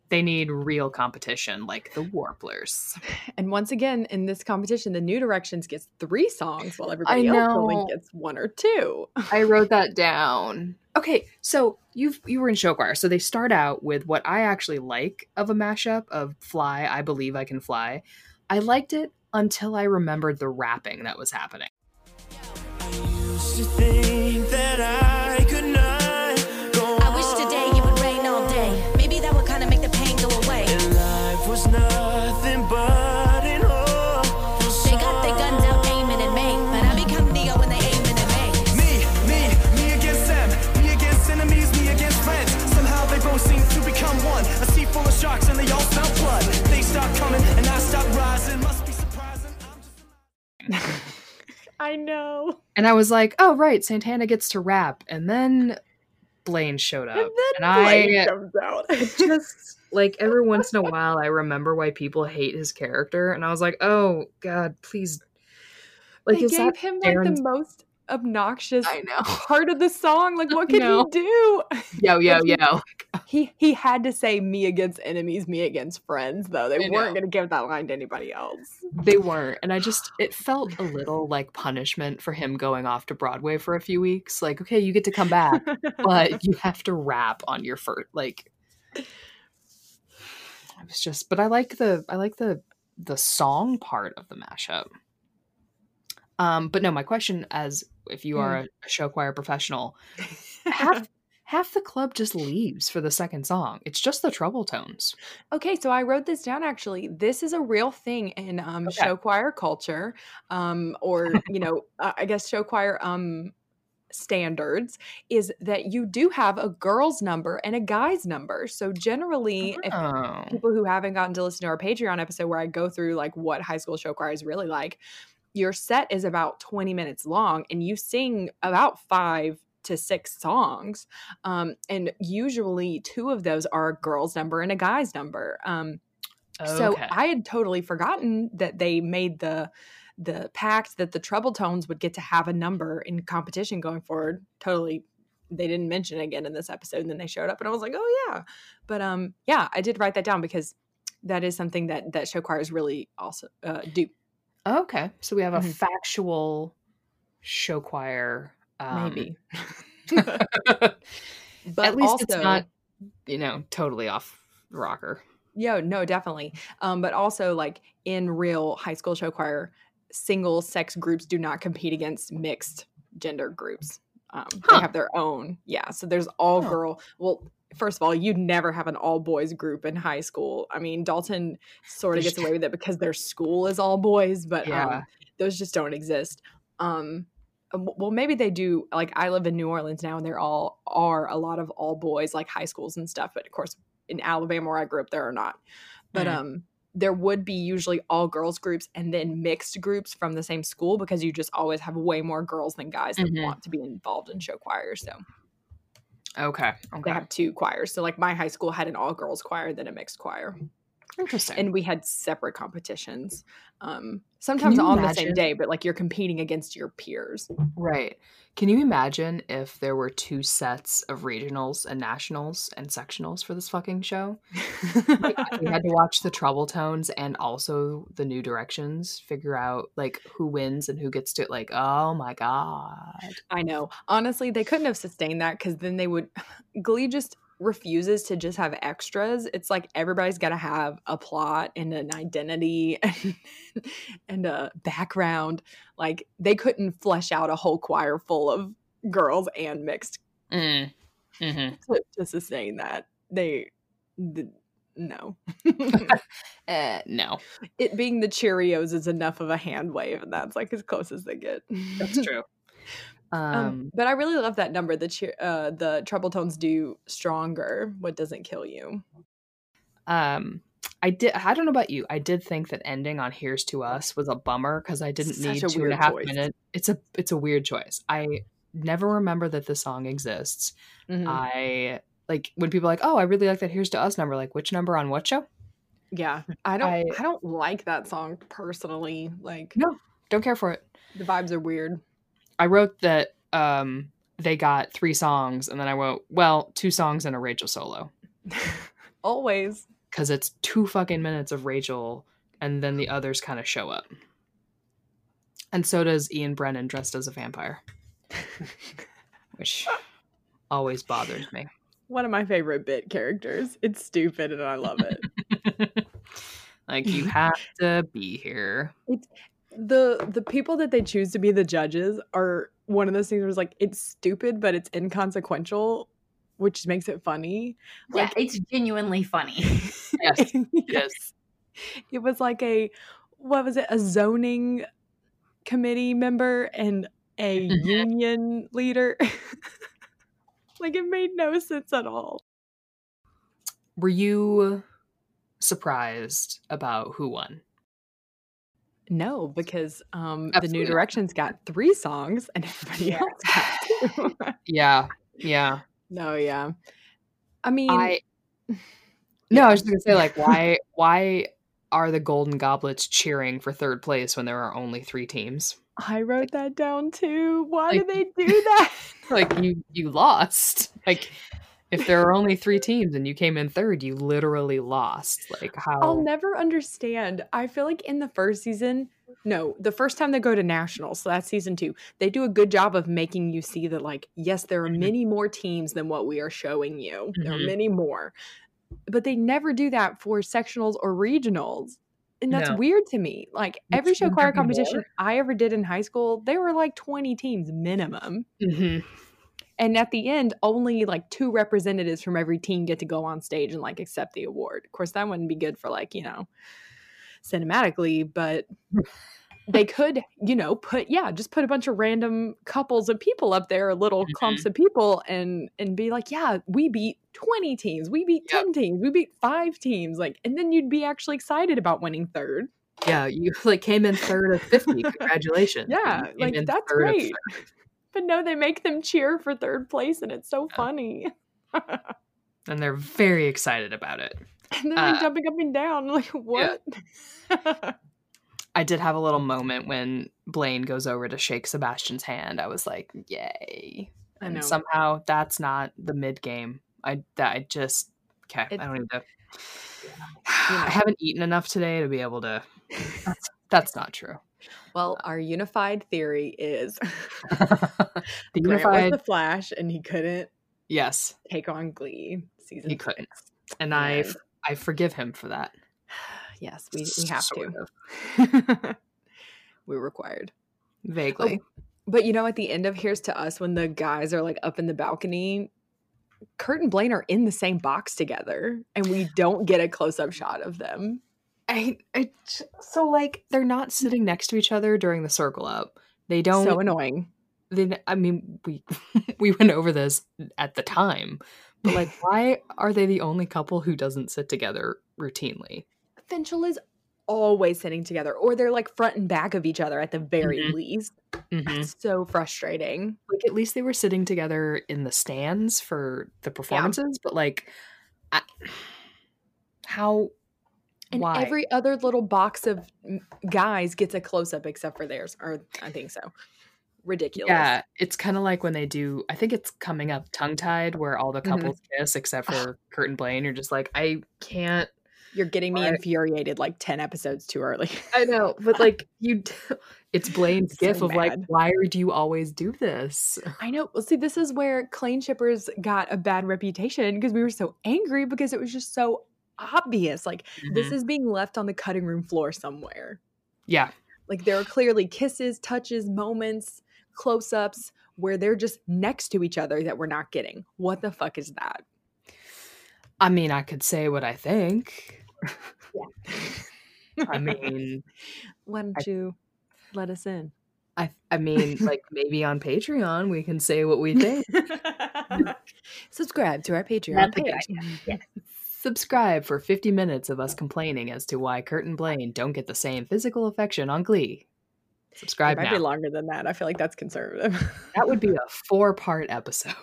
They need real competition, like the Warblers. And once again, in this competition, the New Directions gets three songs while everybody I else only gets one or two. I wrote that down. Okay, so you've you were in show choir. So they start out with what I actually like of a mashup of Fly, I Believe I Can Fly. I liked it until I remembered the rapping that was happening. I know. And I was like, oh right, Santana gets to rap. And then Blaine showed up. And then and Blaine I comes out. just like every once in a while I remember why people hate his character. And I was like, oh God, please like they gave that him like the most obnoxious I know. part of the song. Like, what I could know. he do? Yo, yo, Like, he- yo. He he had to say me against enemies, me against friends. Though they I weren't know. going to give that line to anybody else. They weren't. And I just, it felt a little like punishment for him going off to Broadway for a few weeks. Like, okay, you get to come back, but you have to rap on your first, like, I was just, but I like the, I like the, the song part of the mashup. Um, but no, my question as if you are a show choir professional, half, half the club just leaves for the second song. It's just the treble tones. Okay, so I wrote this down actually. This is a real thing in um, Okay. show choir culture, um, or you know, uh, I guess show choir um, standards is that you do have a girl's number and a guy's number. So generally, if Oh. people who haven't gotten to listen to our Patreon episode where I go through like what high school show choir is really like, your set is about 20 minutes long and you sing about five to six songs. Um, and usually two of those are a girl's number and a guy's number. Um, so I had totally forgotten that they made the the pact that the treble tones would get to have a number in competition going forward. Totally they didn't mention it again in this episode and then they showed up and I was like, "Oh yeah." But um yeah, I did write that down because that is something that that show choirs really also uh, do. Okay, so we have a Mhm. factual show choir. Um, Maybe. but at least also, it's not, you know, totally off the rocker. Yeah, no, definitely. Um, but also like in real high school show choir, single sex groups do not compete against mixed gender groups. Um, Huh. They have their own. Yeah. So there's all girl. Well, first of all, you'd never have an all boys group in high school. I mean, Dalton sort of gets away with it because their school is all boys, but Yeah. um, those just don't exist. Um, uh, well, maybe they do. Like I live in New Orleans now, and there are all are a lot of all boys, like high schools and stuff. But of course, in Alabama where I grew up, there are not. But Mm. um, there would be usually all girls groups and then mixed groups from the same school because you just always have way more girls than guys that Mhm. want to be involved in show choir. So Okay. they Okay. have two choirs. So like my high school had an all girls choir, then a mixed choir, Interesting. and we had separate competitions. Um, sometimes on the same day, but like you're competing against your peers. right. Can you imagine if there were two sets of regionals and nationals and sectionals for this fucking show? Like, we had to watch the treble tones and also the new directions, figure out like who wins and who gets to like, oh my god. I know. Honestly, they couldn't have sustained that because then they would. Glee just refuses to just have extras. It's like everybody's got to have a plot and an identity and, and a background. Like they couldn't flesh out a whole choir full of girls and mixed Mm. hmm to, to sustain that. They, the, no. Eh, no, it being the Cheerios is enough of a hand wave, and that's like as close as they get. that's true. Um, Um, but I really love that number. The cheer, uh, the treble tones do stronger. What doesn't kill you? um, I did. I don't know about you. I did think that ending on "Here's to Us" was a bummer because I didn't Such need two and a half choice. minutes. It's a it's a weird choice. I never remember that the song exists. Mhm. I like when people are like, "Oh, I really like that Here's to Us number." Like, which number on what show? yeah, I don't. I, I- don't like that song personally. Like No. Don't care for it. the vibes are weird. I wrote that um they got three songs, and then I wrote, well, two songs and a Rachel solo Always. because it's two fucking minutes of Rachel, and then the others kind of show up. And so does Ian Brennan dressed as a vampire, which always bothers me. One of my favorite bit characters. It's stupid and I love it. like you have to be here. The the people that they choose to be the judges are one of those things where it's like it's stupid but it's inconsequential which makes it funny. Yeah, it's genuinely funny. Yes, yes. It was like a what was it? A zoning committee member and a Mhm. union leader. Like it made no sense at all. Were you surprised about who won? No because um the new directions got three songs and everybody Yeah. else got two Yeah, yeah. no yeah i mean I no, I was just gonna say like why why are the Golden Goblets cheering for third place when there are only three teams? I wrote that down too. Why Like- do they do that? Like you you lost. Like if there are only three teams and you came in third, you literally lost. Like how I'll never understand. I feel like in the first season, no, the first time they go to nationals, so that's season two, they do a good job of making you see that, like, yes, there are Mhm. many more teams than what we are showing you. There are Mhm. many more. But they never do that for sectionals or regionals. And that's No. weird to me. Like every show choir competition more? I ever did in high school, there were like 20 teams minimum. Mhm. And at the end, only like two representatives from every team get to go on stage and like accept the award. Of course, that wouldn't be good for like, you know, cinematically, but they could, you know, put yeah, just put a bunch of random couples of people up there, little clumps mm-hmm. of people and and be like, yeah, we beat 20 teams, we beat Yep. 10 teams, we beat 5 teams, like and then you'd be actually excited about winning third. Yeah, you like came in third of fifty. Congratulations. Yeah, like that's great. But no, they make them cheer for third place and it's so Yeah. funny. and they're very excited about it. And they're like Uh, jumping up and down. Like, what? I did have a little moment when Blaine goes over to shake Sebastian's hand. I was like, "Yay!" I And know. somehow that's not the mid game. I that I just okay. It- I don't need to. You I haven't eaten enough today to be able to. That's, that's not true. Well, uh our unified theory is the unified, was the Flash and he couldn't yes, take on Glee season He couldn't. six. and I And- f- I forgive him for that. yes, we, we have Sort to. We're required. Oh, vaguely. But you know, at the end of Here's to Us, when the guys are like up in the balcony, Kurt and Blaine are in the same box together, and we don't get a close up shot of them. I, I so like they're not sitting next to each other during the circle up. They don't. So annoying. then I mean we we went over this at the time, but like why are they the only couple who doesn't sit together routinely? Finchel is always sitting together, or they're like front and back of each other at the very Mhm. least. Mhm. That's so frustrating. Like at least they were sitting together in the stands for the performances, but like I, how And why? every other little box of guys gets a close up except for theirs, or I think so. Ridiculous. yeah, it's kind of like when they do. I think it's coming up tongue tied, where all the Mhm. couples kiss except for Kurt and Blaine. You're just like, I can't. You're getting me infuriated like 10 episodes too early. I know, but like you, it's Blaine's So gif of like, why do you always do this? I know. Well, see, this is where Klaine Shippers got a bad reputation because we were so angry because it was just so obvious. Like, this Mhm. is being left on the cutting room floor somewhere. yeah, Like, there are clearly kisses, touches, moments, close ups where they're just next to each other that we're not getting. What the fuck is that? I mean, I could say what I think. Yeah. I mean, Why don't you let us in? I I mean, like maybe on Patreon we can say what we think. Subscribe to our Patreon page. Subscribe for 50 minutes of us complaining as to why Kurt and Blaine don't get the same physical affection on Glee. It Subscribe might now. be longer than that. I feel like that's conservative. That would be a four-part episode.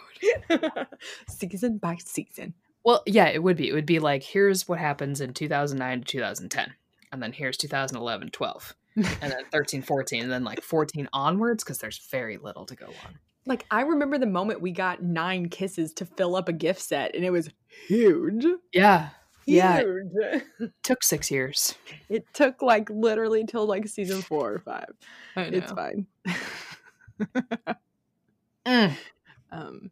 season by season. Well, yeah, it would be. It would be like here's what happens in 2009 to 2010. And then here's 2011, 12. And then 13, 14, and then like 14 onwards because there's very little to go on. Like I remember the moment we got nine kisses to fill up a gift set, and it was huge. Yeah. Yeah. It took 6 years. It took like literally till like season four or five. I It's fine. Mm, Um,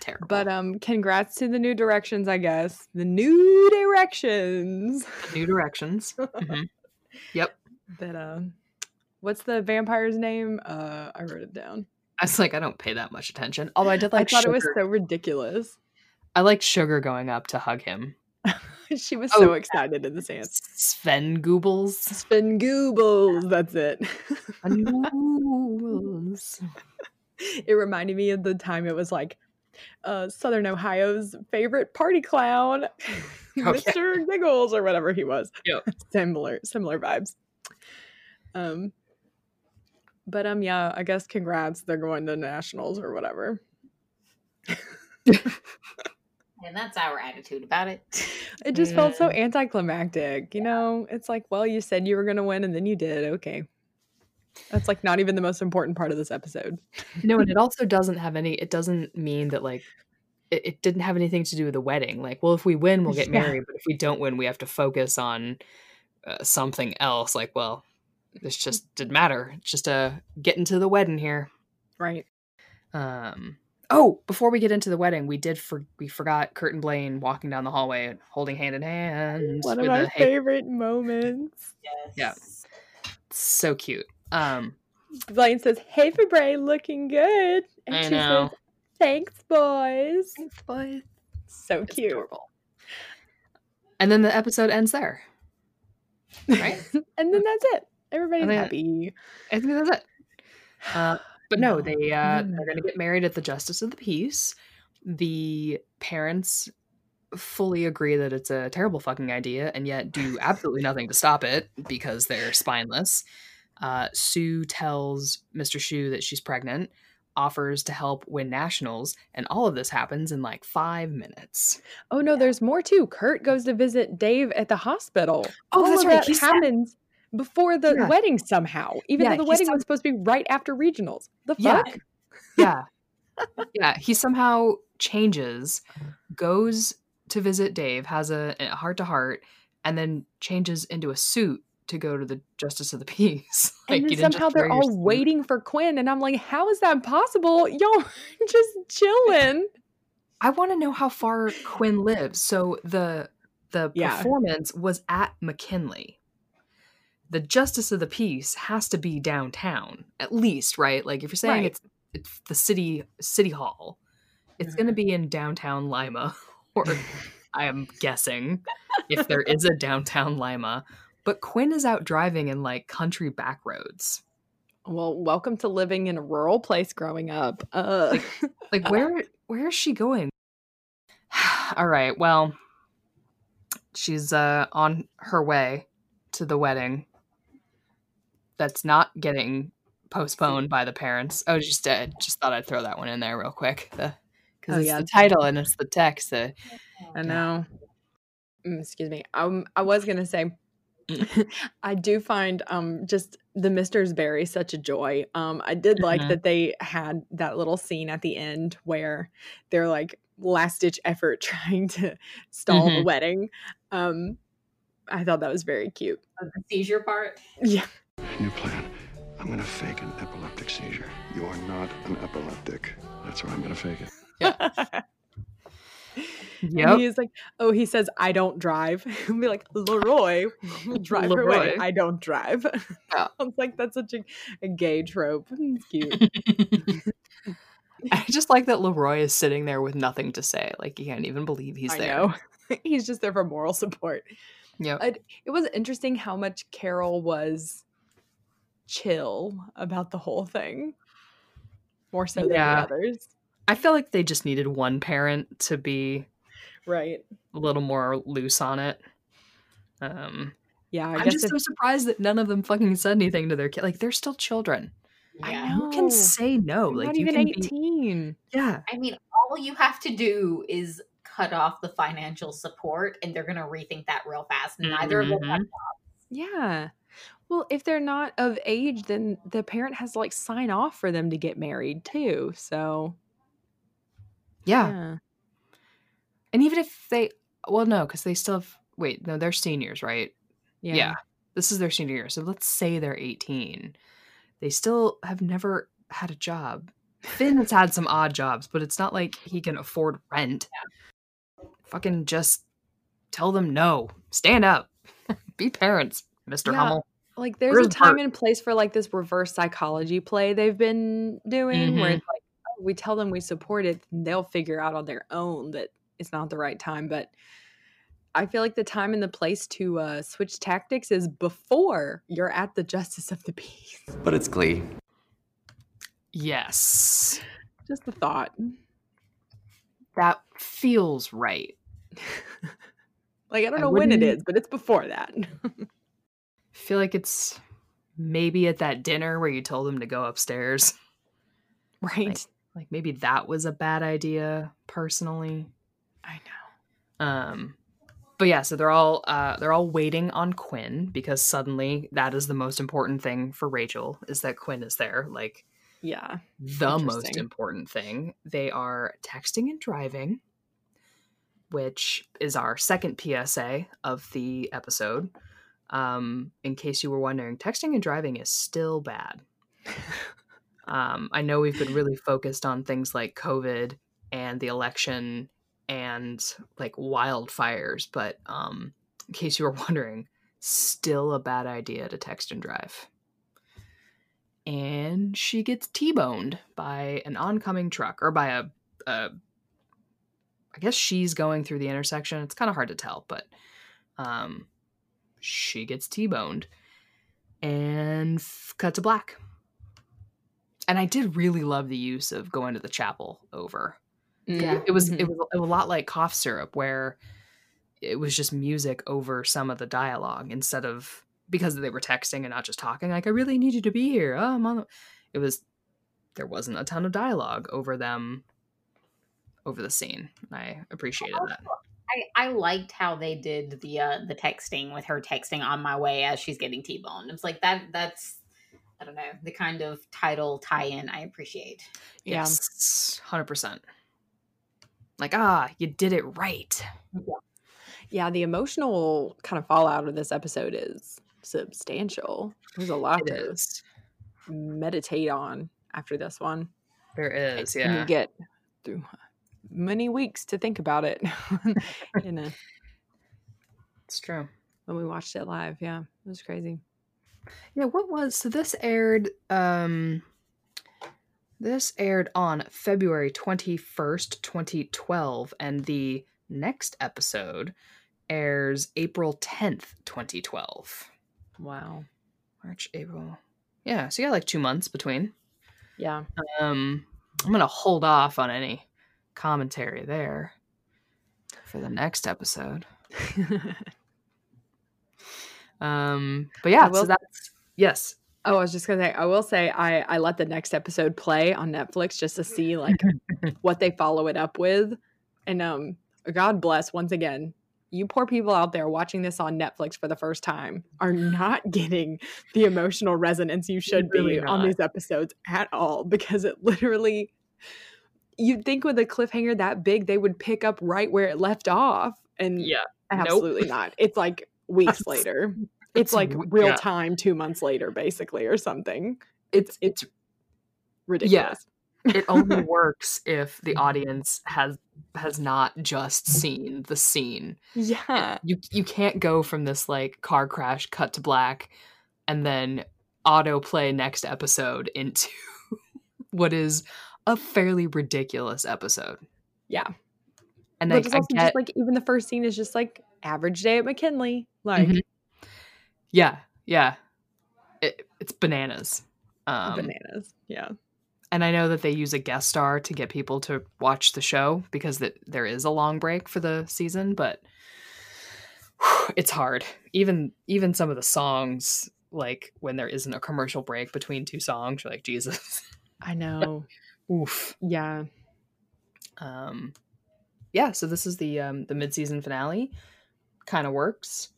terrible. but um, congrats to the new directions, I guess. The new directions. new directions. Mhm. Yep. That um, what's the vampire's name? Uh, I wrote it down. I was like, I don't pay that much attention. Although I did like I thought Sugar. it was so ridiculous. I liked Sugar going up to hug him. she was Oh, so excited in the sand. Sven Goobles. Spin goobles. That's it. Goobles. it reminded me of the time it was like uh, Southern Ohio's favorite party clown, Okay. Mr. Giggles or whatever he was. Yep. similar, similar vibes. Um, but um, yeah, I guess congrats. They're going to nationals or whatever. And that's our attitude about it. It just felt so anticlimactic. You know, it's like, well, you said you were going to win and then you did. Okay. That's like not even the most important part of this episode. No, and it also doesn't have any. It doesn't mean that like it, it didn't have anything to do with the wedding. Like, well, if we win, we'll get Yeah. married, but if we don't win, we have to focus on uh, something else. Like, well, this just didn't matter. It's just uh, get into the wedding here. Right. Um. Oh, before we get into the wedding, we did for we forgot Kurt and Blaine walking down the hallway, holding hand in hand. One of my the hey- favorite moments. Yeah. So cute. Um. Blaine says, Hey, Fabre, looking good. And I she know. says, Thanks, boys. But So it's cute. adorable. And then the episode ends there. Right? and then that's it. Everybody's happy. I think that's it. Uh, but no, they uh, they're going to get married at the Justice of the Peace. The parents fully agree that it's a terrible fucking idea, and yet do absolutely nothing to stop it because they're spineless. Uh, Sue tells Mr. Schue that she's pregnant, offers to help win nationals, and all of this happens in like five minutes. Oh no, there's more too. Kurt goes to visit Dave at the hospital. Oh, All that's right. That happens before the Yeah. wedding somehow. Even Yeah, though the wedding said- was supposed to be right after regionals. The fuck? yeah yeah yeah. he somehow changes goes to visit dave has a heart to heart and then changes into a suit to go to the justice of the peace and then somehow they're all suit. waiting for Quinn, and I'm like, how is that possible? Y'all just chilling. i want to know how far quinn lives so the the Yeah. performance was at mckinley the justice of the peace has to be downtown at least right? Like if you're saying Right. it's it's the city city hall it's going to be in downtown lima or i am guessing if there is a downtown lima. But quinn is out driving in like country back roads. Well, welcome to living in a rural place growing up. Uh, like where where is she going? All right well she's uh on her way to the wedding that's not getting postponed by the parents oh just uh, just thought i'd throw that one in there real quick the because Oh, it's yeah. the title and it's the text the, I know. Mm, excuse me. Um, I was gonna say, I do find um just the Mister's Berry such a joy. Um, I did like Mhm. that they had that little scene at the end where they're like last ditch effort trying to stall the Mhm. wedding. Um, I thought that was very cute. The seizure part. Yeah. New plan. I'm gonna fake an epileptic seizure. You are not an epileptic. That's why I'm gonna fake it. Yeah. yep he's like, oh, he says, I don't drive. He'll be like, Leroy, will drive her away. Leroy. I don't drive. Yeah. I was like, that's such a, a gay trope. It's cute. I just like that Leroy is sitting there with nothing to say. Like he can't even believe he's I there. know. He's just there for moral support. Yeah. It was interesting how much Carol was chill about the whole thing. More so than Yeah. the others. I feel like they just needed one parent to be Right. a little more loose on it. Um, Yeah, I I'm guess just if, so surprised that none of them fucking said anything to their kid. Like they're still children. I Yeah. know. You can say no. They're like not you even can be- 18. yeah. I mean, all you have to do is cut off the financial support, and they're gonna rethink that real fast. Neither of them have Mhm. Yeah. Well, if they're not of age, then the parent has to like sign off for them to get married too. So yeah, yeah. And even if they, well, no, because they still have. Wait, no, they're seniors, right? Yeah. yeah. This is their senior year. So let's say they're 18. They still have never had a job. Finn has had some odd jobs, but it's not like he can afford rent. Fucking just tell them no. Stand up. Be parents, Mr. Yeah. Hummel. Like there's Where's a time Burt? and place for like this reverse psychology play they've been doing where Mhm. it's like oh, we tell them we support it, and they'll figure out on their own that it's not the right time. But I feel like the time and the place to uh, switch tactics is before you're at the justice of the peace. But it's Glee. Yes. Just a thought. That feels right. Like I don't I know when it is but it's before that. feel like it's maybe at that dinner where you told them to go upstairs. right. Like, like maybe that was a bad idea personally. I know. Um but yeah, so they're all uh they're all waiting on Quinn because suddenly that is the most important thing for Rachel is that Quinn is there. Like Yeah. the most important thing. They are texting and driving, which is our second PSA of the episode. Um, in case you were wondering, texting and driving is still bad. um, I know we've been really focused on things like COVID and the election and like wildfires, but um, in case you were wondering, still a bad idea to text and drive and she gets T-boned by an oncoming truck or by a, a I guess she's going through the intersection. It's kind of hard to tell, but um she gets T-boned and f- cut to black. And I did really love the use of going to the chapel over. Yeah. It was Mhm. it was a lot like cough syrup where it was just music over some of the dialogue instead of because they were texting and not just talking like I really need you to be here. Oh, I'm on the... It was there wasn't a ton of dialogue over them over the scene. I appreciated that. I, I liked how they did the uh the texting with her texting on my way as she's getting T-boned. It's like that that's I don't know, the kind of title tie-in I appreciate. Yeah. Yes, 100%. Like, ah, you did it right. Yeah, yeah, the emotional kind of fallout of this episode is substantial. There's a lot It to is. meditate on after this one. There is, And yeah. you get through many weeks to think about it you know, It's true. when we watched it live. Yeah, it was crazy. Yeah, what was so this aired um this aired on February 21st, 2012 and the next episode airs April 10th, 2012. Wow. March, April. Yeah, so you got like 2 months between. Yeah. Um I'm going to hold off on any commentary there for the next episode. Um but yeah, will- so that's yes. Oh, I was just gonna say, I will say I I let the next episode play on Netflix just to see like what they follow it up with. And um God bless once again, you poor people out there watching this on Netflix for the first time are not getting the emotional resonance you should Really be on these episodes at all because it literally you'd think with a cliffhanger that big they would pick up right where it left off and Yeah. absolutely not. It's like weeks later. It's It's like real yeah. time 2 months later basically or something. It's it's ridiculous. Yeah. it only works if the mm-hmm. audience has has not just seen the scene. Yeah. You you can't go from this like car crash cut to black and then autoplay next episode into what is a fairly ridiculous episode. Yeah. And but it's I get just like even the first scene is just like average day at McKinley. Like Mhm. yeah, yeah. It, it's bananas. Um bananas. Yeah. and I know that they use a guest star to get people to watch the show because that there is a long break for the season, but it's hard. Even even some of the songs, like when there isn't a commercial break between two songs, you're like Jesus. I know. Oof. Yeah. Um, yeah. So this is the um, the mid season finale. Kind of works.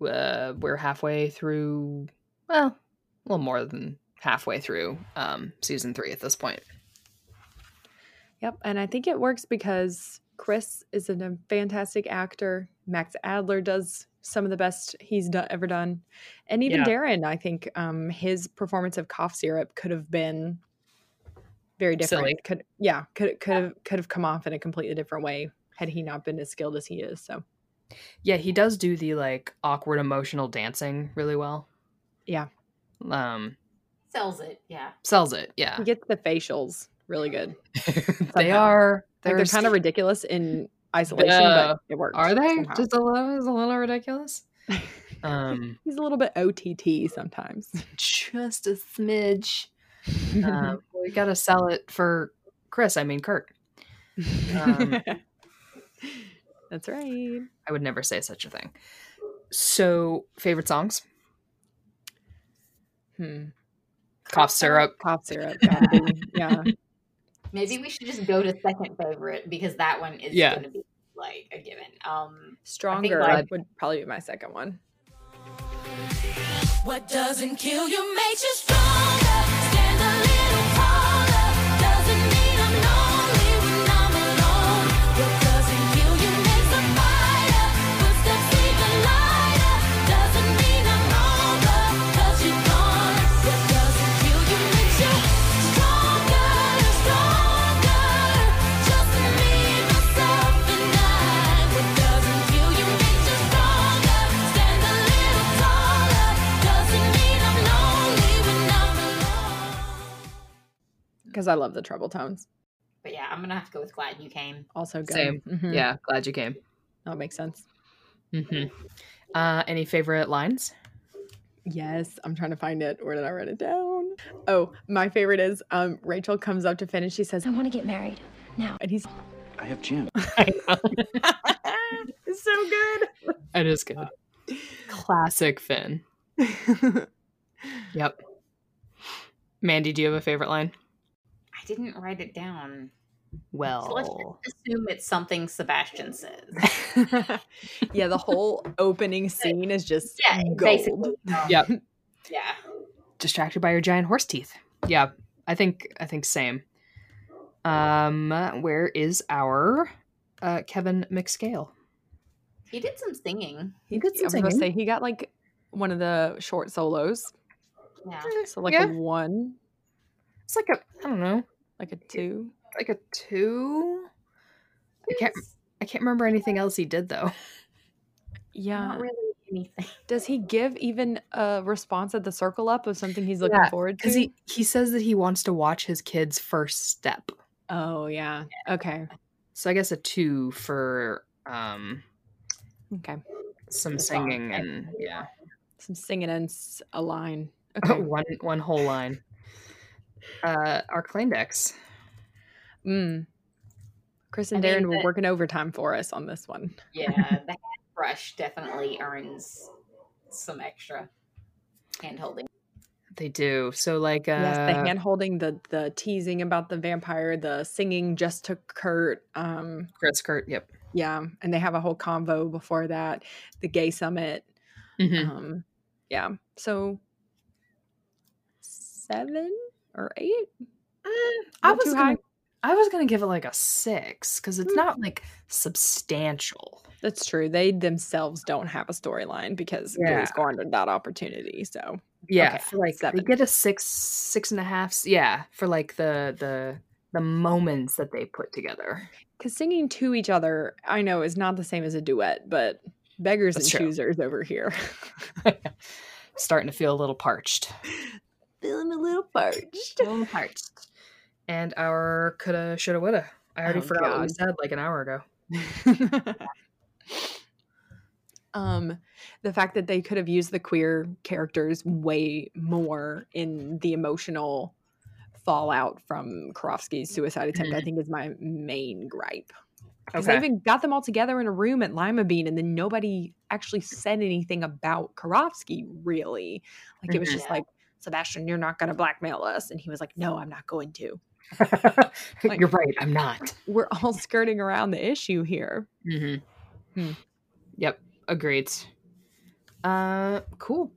Uh, we're halfway through. Well, a little more than halfway through um, season three at this point. Yep. And I think it works because Chris is a fantastic actor. Max Adler does some of the best he's do- ever done. And even Yeah. Darren, I think um, his performance of cough syrup could have been very different. Silly. Could yeah, could could have could have come off in a completely different way had he not been as skilled as he is. So Yeah, he does do the like awkward emotional dancing really well. yeah, Um, Sells it, yeah. sells it. Yeah, he gets the facials really good. they are. Like they're They're kind of ridiculous in isolation, Yeah. but it works. Are they somehow. just a little, a little ridiculous? Um, He's a little bit OTT sometimes. just a smidge. Um, we got to sell it for Chris. I mean Kurt. Um, That's right. I would never say such a thing. So, favorite songs? Hmm. Cough syrup. Cough syrup. gotta yeah. Maybe we should just go to second favorite because that one is Yeah. going to be like a given. Um, Stronger like- would probably be my second one. What doesn't kill you makes you stronger. Stand a little taller. Doesn't Because I love the Troubletones. but yeah, I'm going to have to go with Glad You Came. Also good. Same. Mhm. Yeah, glad you came. That makes sense. hmm Uh, any favorite lines? Yes, I'm trying to find it. Where did I write it down? Oh, my favorite is um Rachel comes up to Finn and she says, I want to get married now. and he's I have gym. it's so good. It is good. Classic Finn. Yep. Mandy, do you have a favorite line? I didn't write it down. Well, So let's just assume it's something Sebastian says. yeah, the whole opening scene is just Yeah, gold. basically. um, Yep. Yeah. distracted by your giant horse teeth. Yeah, I think I think same. Um, where is our uh, Kevin McScale? He did some singing. He did I some was gonna singing. say he got like one of the short solos. Yeah. So like Yeah. a one, It's like a I don't know, like a two. like a two. I can't I can't remember anything else he did though. Yeah. Not really anything. Does he give even a response at the circle up of something he's looking Yeah, forward to? Because he he says that he wants to watch his kid's first step. Oh yeah. Okay. So I guess a two for um Okay. some singing and yeah, Some singing and a line. Okay. one one whole line. Uh, our Klainedex. Mm. Chris and I mean, Darren were the- working overtime for us on this one. Yeah. The hand brush definitely earns some extra hand holding. They do. So like uh yes, the hand holding, the the teasing about the vampire, the singing just to Kurt. Um, Chris Kurt, yep. yeah, and they have a whole convo before that, the gay summit. Mhm. Um, yeah, so seven or eight. Eh, I was gonna, high? I was gonna give it like a six because it's hmm. not like substantial. That's true. They themselves don't have a storyline because Yeah. Gilly squandered that opportunity. So Yeah, Okay, for like seven. they get a six, six and a half. Yeah, for like the the the moments that they put together. because singing to each other, I know is not the same as a duet, but beggars That's and true. choosers over here. Starting to feel a little parched. Feeling a little parched. A little parched. and our coulda, shoulda, woulda. I already Oh, forgot what we said like an hour ago. um the fact that they could have used the queer characters way more in the emotional fallout from Karofsky's suicide attempt, I Mhm. think is my main gripe. Because they even got them all together in a room at Lima Bean, and then nobody actually said anything about Karofsky, really. Like it was just like, Sebastian, you're not going to blackmail us. And he was like, No, I'm not going to. Like- You're right. I'm not. We're all skirting around the issue here. Mm-hmm. Hmm. Yep. Agreed. Uh, cool.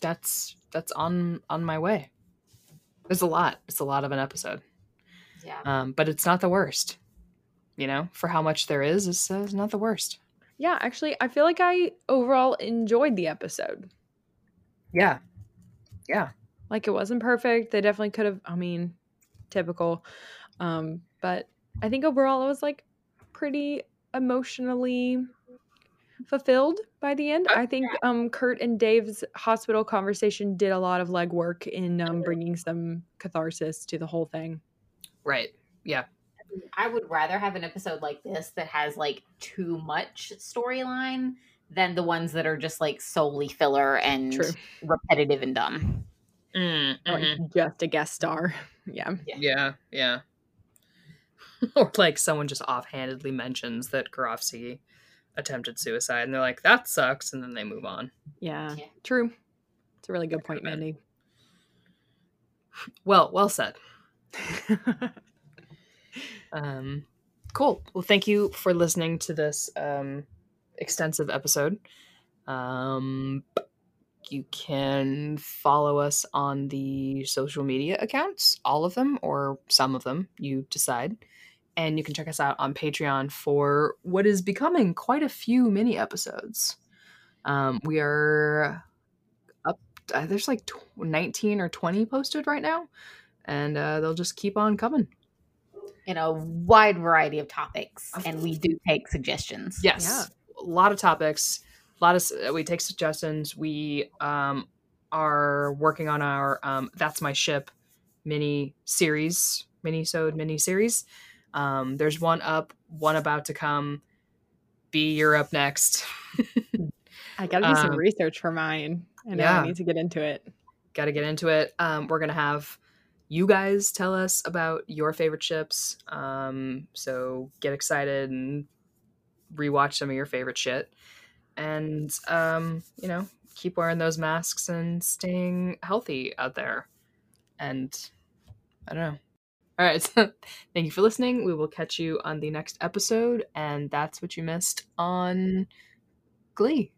That's that's on on my way. There's a lot. It's a lot of an episode. Yeah. Um, but it's not the worst. You know, for how much there is, it's, uh, it's not the worst. Yeah, actually, I feel like I overall enjoyed the episode. Yeah. Yeah. Like it wasn't perfect. They definitely could have, I mean, typical. Um, but I think overall it was like pretty emotionally fulfilled by the end. I think um Kurt and Dave's hospital conversation did a lot of legwork in um bringing some catharsis to the whole thing. Right. Yeah. I would rather have an episode like this that has like too much storyline than the ones that are just like solely filler and True. repetitive and dumb. Mm, Or, Like just a guest star. Yeah. Yeah. Yeah. or like someone just offhandedly mentions that Karofsky attempted suicide and they're like, that sucks. And then they move on. Yeah. Yeah. True. It's a really good point, Mandy. Well, well said. Um, cool. Well, thank you for listening to this um, extensive episode. Um, you can follow us on the social media accounts, all of them or some of them, you decide. And you can check us out on Patreon for what is becoming quite a few mini episodes. Um, we are up, uh, there's like tw- 19 or 20 posted right now, and uh, they'll just keep on coming. In a wide variety of topics, and we do take suggestions. Yes, a lot of topics. A lot of we take suggestions. We um, are working on our um, "That's My Ship" mini series, mini sode mini series. Um, there's one up, one about to come. B, you're up next. I gotta do some Um, research for mine. I know yeah. I need to get into it. Got to get into it. Um, we're gonna have you guys tell us about your favorite ships. Um, so get excited and rewatch some of your favorite shit, and um, you know, keep wearing those masks and staying healthy out there. And I don't know. All right, so thank you for listening. We will catch you on the next episode, and that's what you missed on Glee.